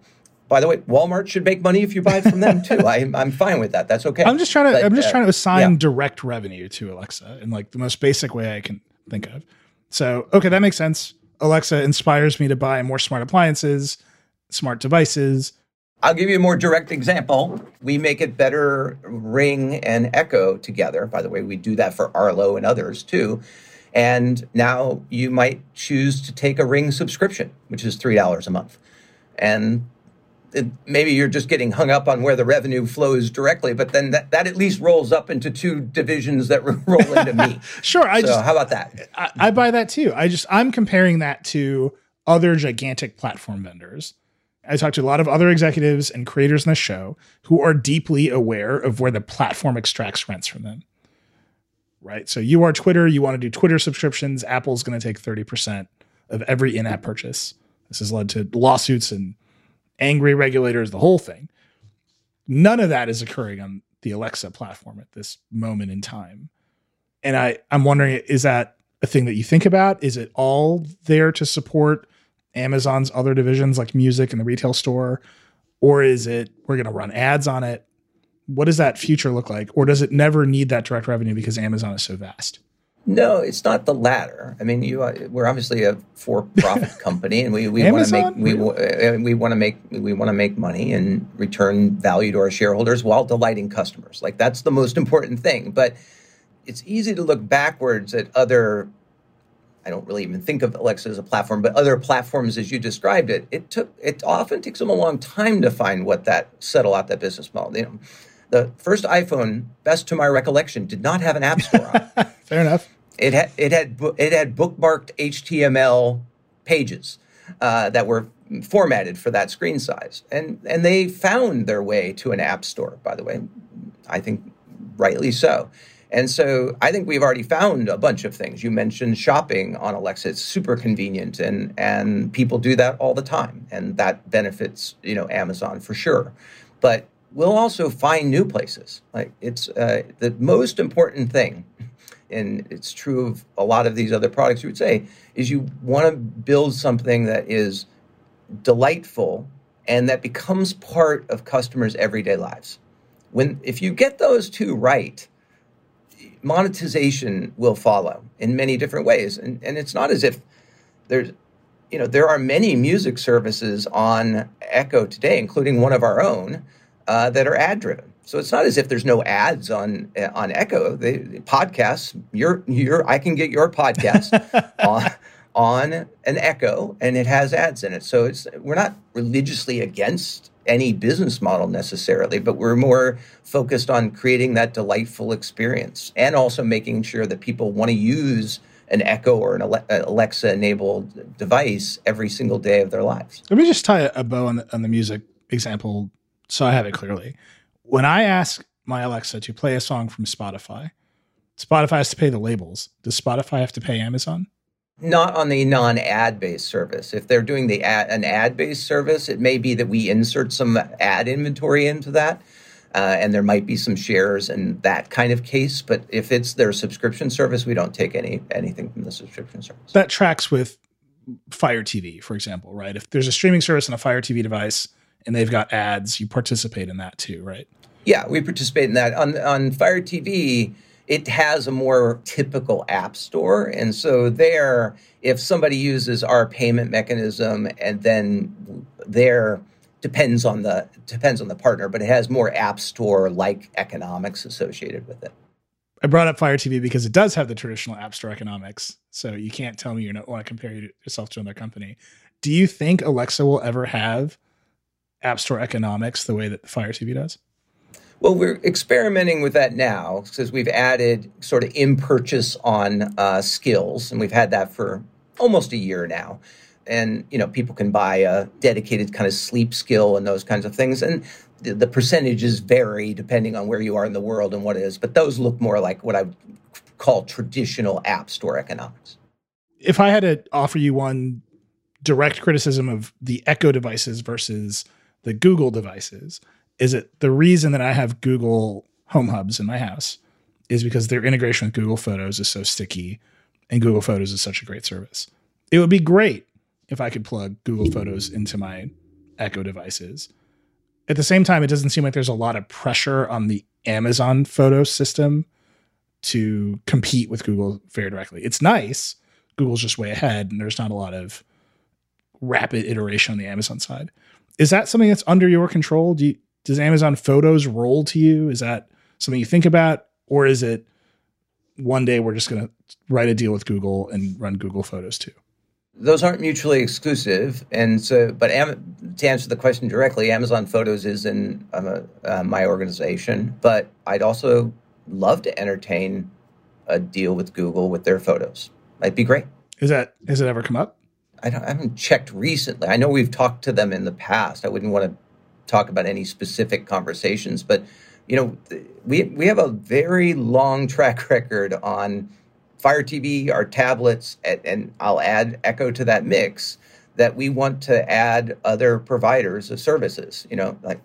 Speaker 4: By the way, Walmart should make money if you buy it from them too. I, I'm fine with that. That's okay.
Speaker 3: I'm just trying to but, I'm just uh, trying to assign
Speaker 4: yeah.
Speaker 3: direct revenue to Alexa in like the most basic way I can think of. So okay, that makes sense. Alexa inspires me to buy more smart appliances, smart devices.
Speaker 4: I'll give you a more direct example. We make it better Ring and Echo together. By the way, we do that for Arlo and others too. And now you might choose to take a Ring subscription, which is $3 a month. And maybe you're just getting hung up on where the revenue flows directly, but then that, that at least rolls up into two divisions that roll into me.
Speaker 3: sure. I
Speaker 4: so
Speaker 3: just,
Speaker 4: how about that?
Speaker 3: I, I buy that too. I just, I'm comparing that to other gigantic platform vendors. I talked to a lot of other executives and creators in the show who are deeply aware of where the platform extracts rents from them. Right. So you are Twitter, you want to do Twitter subscriptions. Apple's going to take 30% of every in app purchase. This has led to lawsuits and angry regulators, the whole thing. None of that is occurring on the Alexa platform at this moment in time. And I, I'm wondering, is that a thing that you think about? Is it all there to support Amazon's other divisions like music and the retail store? Or is it we're going to run ads on it? What does that future look like? Or does it never need that direct revenue because Amazon is so vast?
Speaker 4: No, it's not the latter. I mean, you uh, we're obviously a for-profit company, and we, we want to make we uh, we want to make we want to make money and return value to our shareholders while delighting customers. Like that's the most important thing. But it's easy to look backwards at other. I don't really even think of Alexa as a platform, but other platforms as you described it. It took it often takes them a long time to find what that settle out that business model. You know, the first iPhone, best to my recollection, did not have an app store on.
Speaker 3: Fair enough.
Speaker 4: It had it had it had bookmarked HTML pages uh, that were formatted for that screen size, and and they found their way to an app store. By the way, I think rightly so. And so I think we've already found a bunch of things. You mentioned shopping on Alexa; it's super convenient, and and people do that all the time, and that benefits you know Amazon for sure. But we'll also find new places. Like it's uh, the most important thing and it's true of a lot of these other products, you would say, is you want to build something that is delightful and that becomes part of customers' everyday lives. When if you get those two right, monetization will follow in many different ways. And, and it's not as if there's you know there are many music services on Echo today, including one of our own, uh, that are ad driven. So it's not as if there's no ads on on Echo. The podcasts, your your I can get your podcast on on an Echo, and it has ads in it. So it's we're not religiously against any business model necessarily, but we're more focused on creating that delightful experience and also making sure that people want to use an Echo or an Alexa enabled device every single day of their lives.
Speaker 3: Let me just tie a bow on the, on the music example so I have it clearly. When I ask my Alexa to play a song from Spotify, Spotify has to pay the labels. Does Spotify have to pay Amazon?
Speaker 4: Not on the non-ad based service. If they're doing the ad, an ad based service, it may be that we insert some ad inventory into that. Uh, and there might be some shares in that kind of case. But if it's their subscription service, we don't take any anything from the subscription service.
Speaker 3: That tracks with Fire TV, for example, right? If there's a streaming service on a Fire TV device and they've got ads, you participate in that too, right?
Speaker 4: Yeah, we participate in that on on Fire TV it has a more typical app store. And so there, if somebody uses our payment mechanism and then there depends on the depends on the partner, but it has more app store like economics associated with it.
Speaker 3: I brought up Fire TV because it does have the traditional app store economics. So you can't tell me you don't want to compare yourself to another company. Do you think Alexa will ever have app store economics the way that Fire TV does?
Speaker 4: Well, we're experimenting with that now because we've added sort of in purchase on uh, skills, and we've had that for almost a year now. And you know, people can buy a dedicated kind of sleep skill and those kinds of things, and the, the percentages vary depending on where you are in the world and what it is. But those look more like what I would call traditional app store economics.
Speaker 3: If I had to offer you one direct criticism of the Echo devices versus the Google devices, is it the reason that I have Google Home Hubs in my house is because their integration with Google Photos is so sticky and Google Photos is such a great service. It would be great if I could plug Google Photos into my Echo devices. At the same time, it doesn't seem like there's a lot of pressure on the Amazon photo system to compete with Google very directly. It's nice. Google's just way ahead, and there's not a lot of rapid iteration on the Amazon side. Is that something that's under your control? Do you, does Amazon Photos roll to you? Is that something you think about, or is it one day we're just going to write a deal with Google and run Google Photos too?
Speaker 4: Those aren't mutually exclusive, and so. But Am- to answer the question directly, Amazon Photos is in uh, uh, my organization, but I'd also love to entertain a deal with Google with their photos. That'd be great.
Speaker 3: Is that has it ever come up?
Speaker 4: I, I haven't checked recently. I know we've talked to them in the past. I wouldn't want to talk about any specific conversations, but you know, we we have a very long track record on Fire TV, our tablets, and, and I'll add Echo to that mix. That we want to add other providers of services. You know, like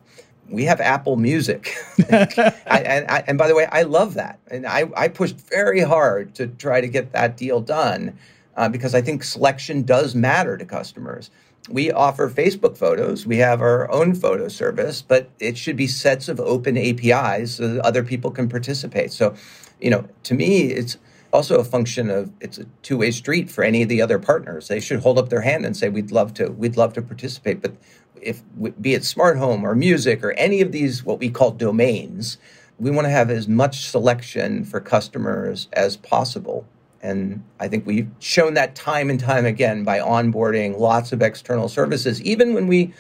Speaker 4: we have Apple Music, I, and, I, and by the way, I love that, and I I pushed very hard to try to get that deal done uh, because I think selection does matter to customers we offer Facebook photos. We have our own photo service, but it should be sets of open APIs so that other people can participate. So, you know, to me, it's also a function of it's a two-way street for any of the other partners. They should hold up their hand and say, "We'd love to. We'd love to participate." But if be it smart home or music or any of these what we call domains, we want to have as much selection for customers as possible and I think we've shown that time and time again by onboarding lots of external services, even when we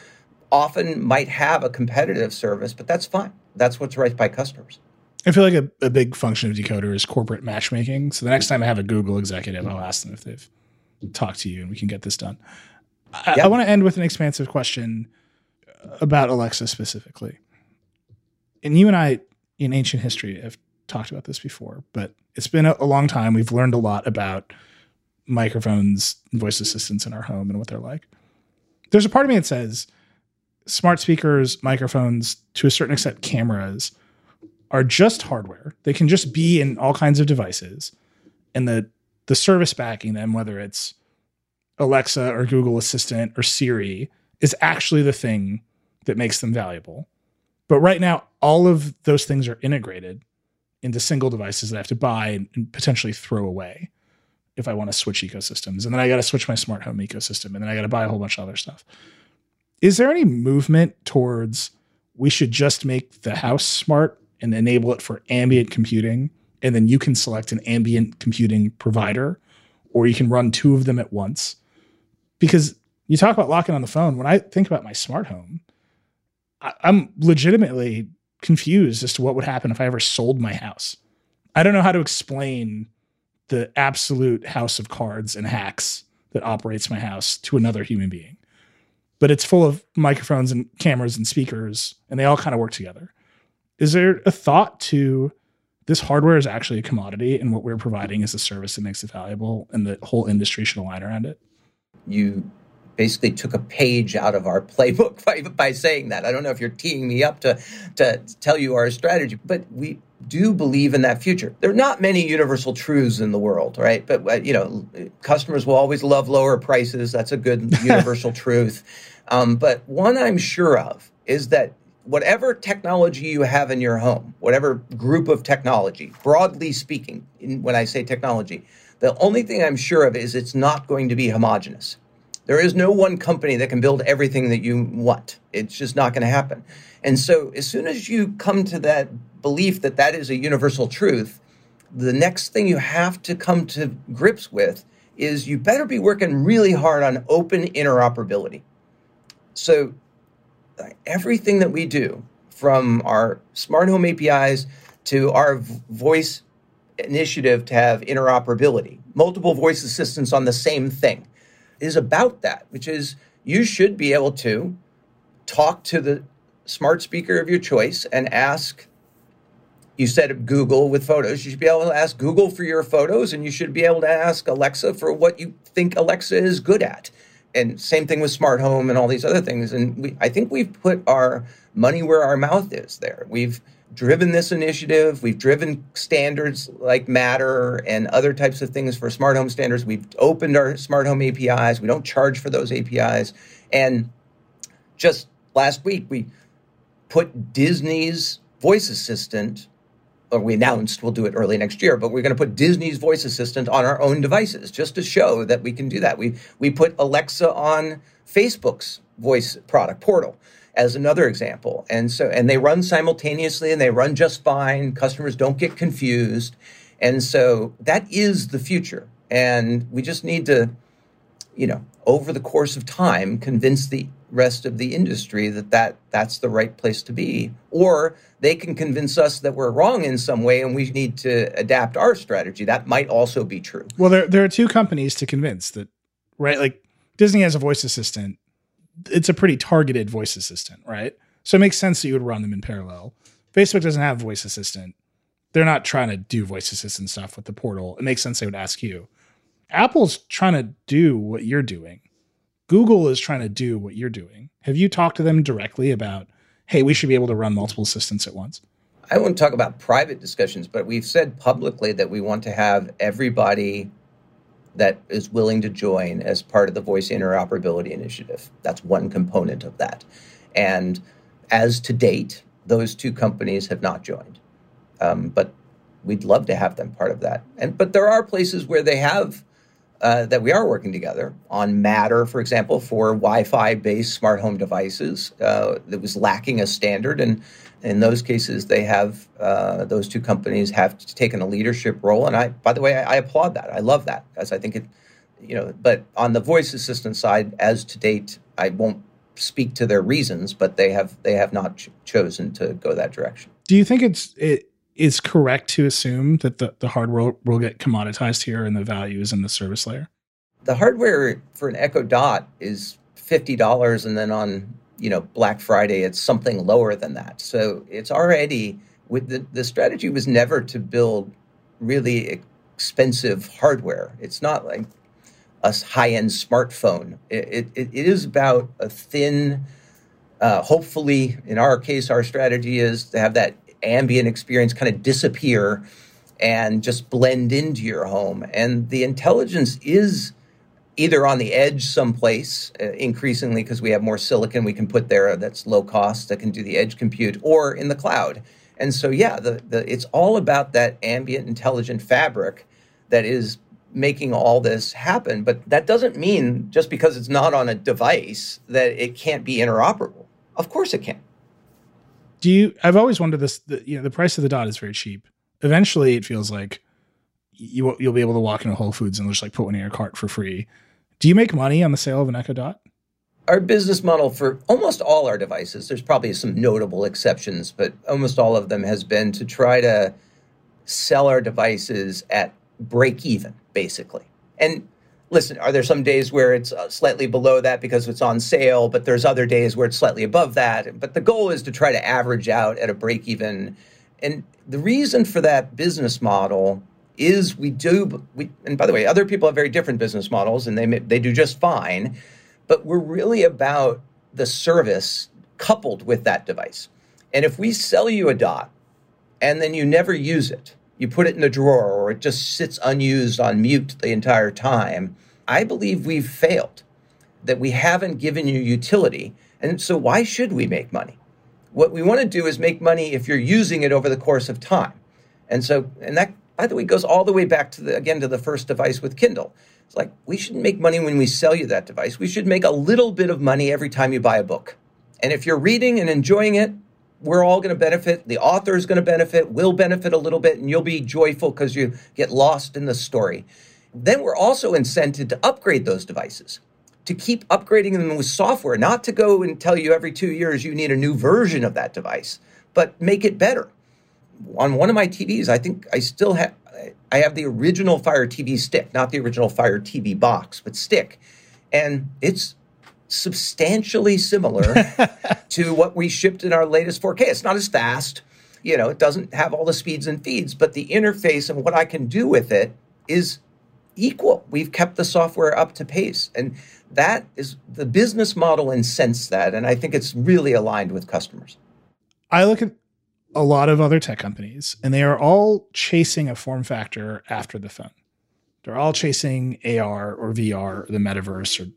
Speaker 4: often might have a competitive service, but that's fine. That's what's right by customers.
Speaker 3: I feel like a, a big function of Decoder is corporate matchmaking. So the next time I have a Google executive, I'll ask them if they've talked to you and we can get this done. I. I want to end with an expansive question about Alexa specifically. And you and I, in ancient history, have talked about this before, but it's been a, a long time. We've learned a lot about microphones voice assistants in our home and what they're like. There's a part of me that says smart speakers, microphones, to a certain extent, cameras are just hardware. They can just be in all kinds of devices. and the the service backing them, whether it's Alexa or Google Assistant or Siri, is actually the thing that makes them valuable. But right now, all of those things are integrated into single devices that I have to buy and, and potentially throw away if I want to switch ecosystems. And then I got to switch my smart home ecosystem. And then I got to buy a whole bunch of other stuff. Is there any movement towards we should just make the house smart and enable it for ambient computing? And then you can select an ambient computing provider, or you can run two of them at once. Because you talk about locking on the phone. When I think about my smart home, I, I'm legitimately confused as to what would happen if I ever sold my house. I don't know how to explain the absolute house of cards and hacks that operates my house to another human being. But it's full of microphones and cameras and speakers, and they all kind of work together. Is there a thought to this hardware is actually a commodity, and what we're providing is a service that makes it valuable, and the whole industry should align around it?
Speaker 4: You basically took a page out of our playbook by, by saying that. I don't know if you're teeing me up to, to tell you our strategy, but we do believe in that future. There are not many universal truths in the world, right? But, uh, you know, customers will always love lower prices. That's a good universal truth. Um, but one I'm sure of is that whatever technology you have in your home, whatever group of technology, broadly speaking, in, when I say technology, the only thing I'm sure of is it's not going to be homogenous. There is no one company that can build everything that you want. It's just not going to happen. And so, as soon as you come to that belief that that is a universal truth, the next thing you have to come to grips with is you better be working really hard on open interoperability. So, uh, everything that we do, from our smart home APIs to our voice initiative to have interoperability, multiple voice assistants on the same thing is about that, which is you should be able to talk to the smart speaker of your choice and ask. You said Google with photos. You should be able to ask Google for your photos, and you should be able to ask Alexa for what you think Alexa is good at. And same thing with smart home and all these other things. And we, I think we've put our money where our mouth is there. We've driven this initiative. We've driven standards like Matter and other types of things for smart home standards. We've opened our smart home APIs. We don't charge for those APIs. And just last week, we put Disney's voice assistant, or we announced we'll do it early next year, but we're going to put Disney's voice assistant on our own devices just to show that we can do that. We, we put Alexa on Facebook's voice product portal as another example. And so, and they run simultaneously and they run just fine. Customers don't get confused. And so that is the future. And we just need to, you know, over the course of time, convince the rest of the industry that, that that's the right place to be. Or they can convince us that we're wrong in some way and we need to adapt our strategy. That might also be true.
Speaker 3: Well, there, there are two companies to convince that, right? Like Disney has a voice assistant it's a pretty targeted voice assistant, right? So it makes sense that you would run them in parallel. Facebook doesn't have voice assistant. They're not trying to do voice assistant stuff with the portal. It makes sense they would ask you. Apple's trying to do what you're doing. Google is trying to do what you're doing. Have you talked to them directly about, hey, we should be able to run multiple assistants at once?
Speaker 4: I won't talk about private discussions, but we've said publicly that we want to have everybody that is willing to join as part of the voice interoperability initiative. That's one component of that. And as to date, those two companies have not joined. Um, but we'd love to have them part of that. And but there are places where they have uh, that we are working together on Matter, for example, for Wi-Fi based smart home devices. Uh, that was lacking a standard, and in those cases, they have uh, those two companies have taken a leadership role. And I, by the way, I, I applaud that. I love that because I think it, you know. But on the voice assistant side, as to date, I won't speak to their reasons, but they have they have not ch- chosen to go that direction.
Speaker 3: Do you think it's it is correct to assume that the, the hardware will get commoditized here and the value is in the service layer?
Speaker 4: The hardware for an Echo Dot is fifty dollars, and then on you know Black Friday it's something lower than that. So it's already with the the strategy was never to build really expensive hardware. It's not like a high end smartphone. It, it, it is about a thin. Uh, hopefully, in our case, our strategy is to have that ambient experience kind of disappear and just blend into your home. And the intelligence is either on the edge someplace, uh, increasingly because we have more silicon we can put there that's low cost that can do the edge compute, or in the cloud. And so, yeah, the, the, it's all about that ambient intelligent fabric that is making all this happen. But that doesn't mean just because it's not on a device that it can't be interoperable. Of course it can.
Speaker 3: Do you? I've always wondered this. The, you know, the price of the dot is very cheap. Eventually, it feels like you you'll be able to walk into Whole Foods and just like put one in your cart for free. Do you make money on the sale of an Echo Dot?
Speaker 4: Our business model for almost all our devices, there's probably some notable exceptions, but almost all of them has been to try to sell our devices at break even, basically. And listen, are there some days where it's uh, slightly below that because it's on sale, but there's other days where it's slightly above that. But the goal is to try to average out at a break even. And the reason for that business model is we do we and by the way, other people have very different business models and they they do just fine, but we're really about the service coupled with that device. And if we sell you a dot and then you never use it, you put it in the drawer or it just sits unused on mute the entire time, I believe we've failed, that we haven't given you utility. And so, why should we make money? What we want to do is make money if you're using it over the course of time. And so, and that, by the way, goes all the way back to the, again, to the first device with Kindle. It's like, we shouldn't make money when we sell you that device. We should make a little bit of money every time you buy a book. And if you're reading and enjoying it, we're all going to benefit. The author is going to benefit. We'll benefit a little bit, and you'll be joyful because you get lost in the story. Then we're also incented to upgrade those devices, to keep upgrading them with software, not to go and tell you every two years you need a new version of that device, but make it better. On one of my TVs, I think I still have I have the original Fire TV stick, not the original Fire TV box, but stick, and it's substantially similar to what we shipped in our latest 4K. It's not as fast, you know, it doesn't have all the speeds and feeds, but the interface and what I can do with it is equal. We've kept the software up to pace. And that is the business model and sense that. And I think it's really aligned with customers.
Speaker 3: I look at a lot of other tech companies and they are all chasing a form factor after the phone. They're all chasing AR or VR or the metaverse or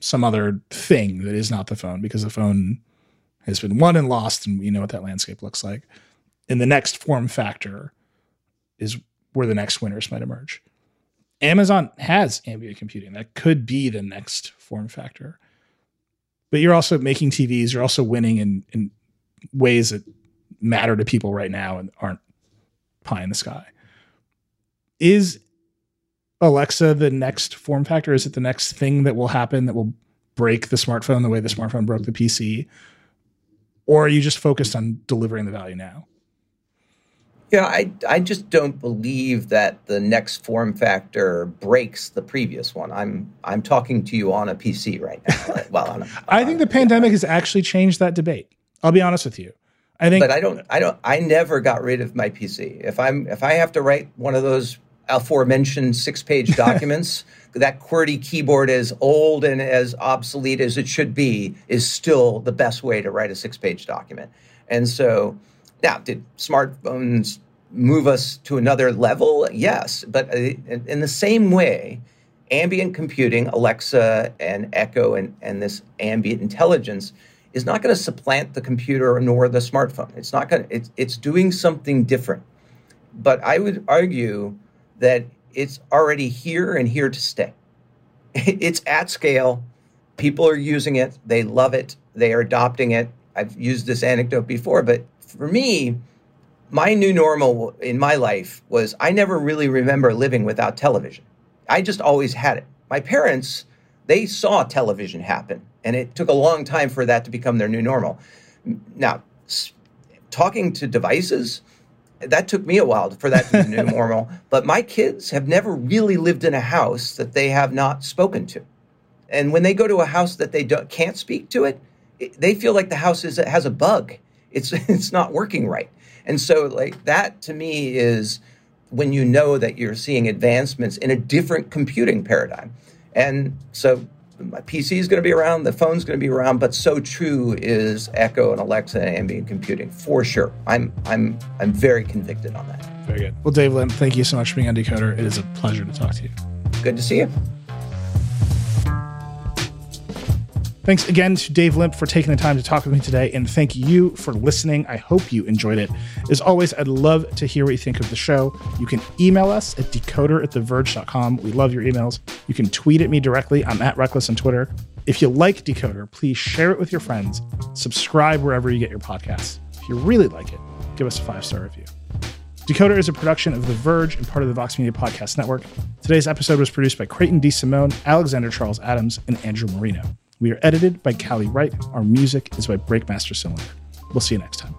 Speaker 3: some other thing that is not the phone because the phone has been won and lost and we know what that landscape looks like. And the next form factor is where the next winners might emerge. Amazon has ambient computing. That could be the next form factor. But you're also making TVs, you're also winning in, in ways that matter to people right now and aren't pie in the sky. Is Alexa the next form factor? Is it the next thing that will happen that will break the smartphone the way the smartphone broke the PC? Or are you just focused on delivering the value now?
Speaker 4: Yeah, I, I just don't believe that the next form factor breaks the previous one. I'm I'm talking to you on a PC right now. well, on a,
Speaker 3: I think the pandemic has actually changed that debate. I'll be honest with you. I think,
Speaker 4: but I don't. I don't. I never got rid of my PC. If I'm if I have to write one of those aforementioned six page documents, that QWERTY keyboard, as old and as obsolete as it should be, is still the best way to write a six page document. And so now, did smartphones move us to another level? Yes. But uh, in the same way, ambient computing, Alexa and Echo, and, and this ambient intelligence is not going to supplant the computer nor the smartphone. It's not going it's, it's doing something different. But I would argue that it's already here and here to stay. It's at scale. People are using it. They love it. They are adopting it. I've used this anecdote before, but for me, my new normal in my life was I never really remember living without television. I just always had it. My parents, they saw television happen, and it took a long time for that to become their new normal. Now, talking to devices, that took me a while for that to be new normal. But my kids have never really lived in a house that they have not spoken to. And when they go to a house that they can't speak to it, it, they feel like the house is, has a bug it's it's not working right. And so like that to me is when you know that you're seeing advancements in a different computing paradigm. And so my PC is going to be around, the phone's going to be around, but so true is Echo and Alexa and ambient computing for sure. I'm I'm I'm very convicted on that.
Speaker 3: Very good. Well, Dave Limp, thank you so much for being on Decoder. It is a pleasure to talk to you.
Speaker 4: Good to see you.
Speaker 3: Thanks again to Dave Limp for taking the time to talk with me today, and thank you for listening. I hope you enjoyed it. As always, I'd love to hear what you think of the show. You can email us at decoder at theverge.com. We love your emails. You can tweet at me directly. I'm at Reckless on Twitter. If you like Decoder, please share it with your friends. Subscribe wherever you get your podcasts. If you really like it, give us a five star review. Decoder is a production of The Verge and part of the Vox Media Podcast Network. Today's episode was produced by Creighton DeSimone, Alexander Charles Adams, and Andrew Marino. We are edited by Callie Wright. Our music is by Breakmaster Cylinder. We'll see you next time.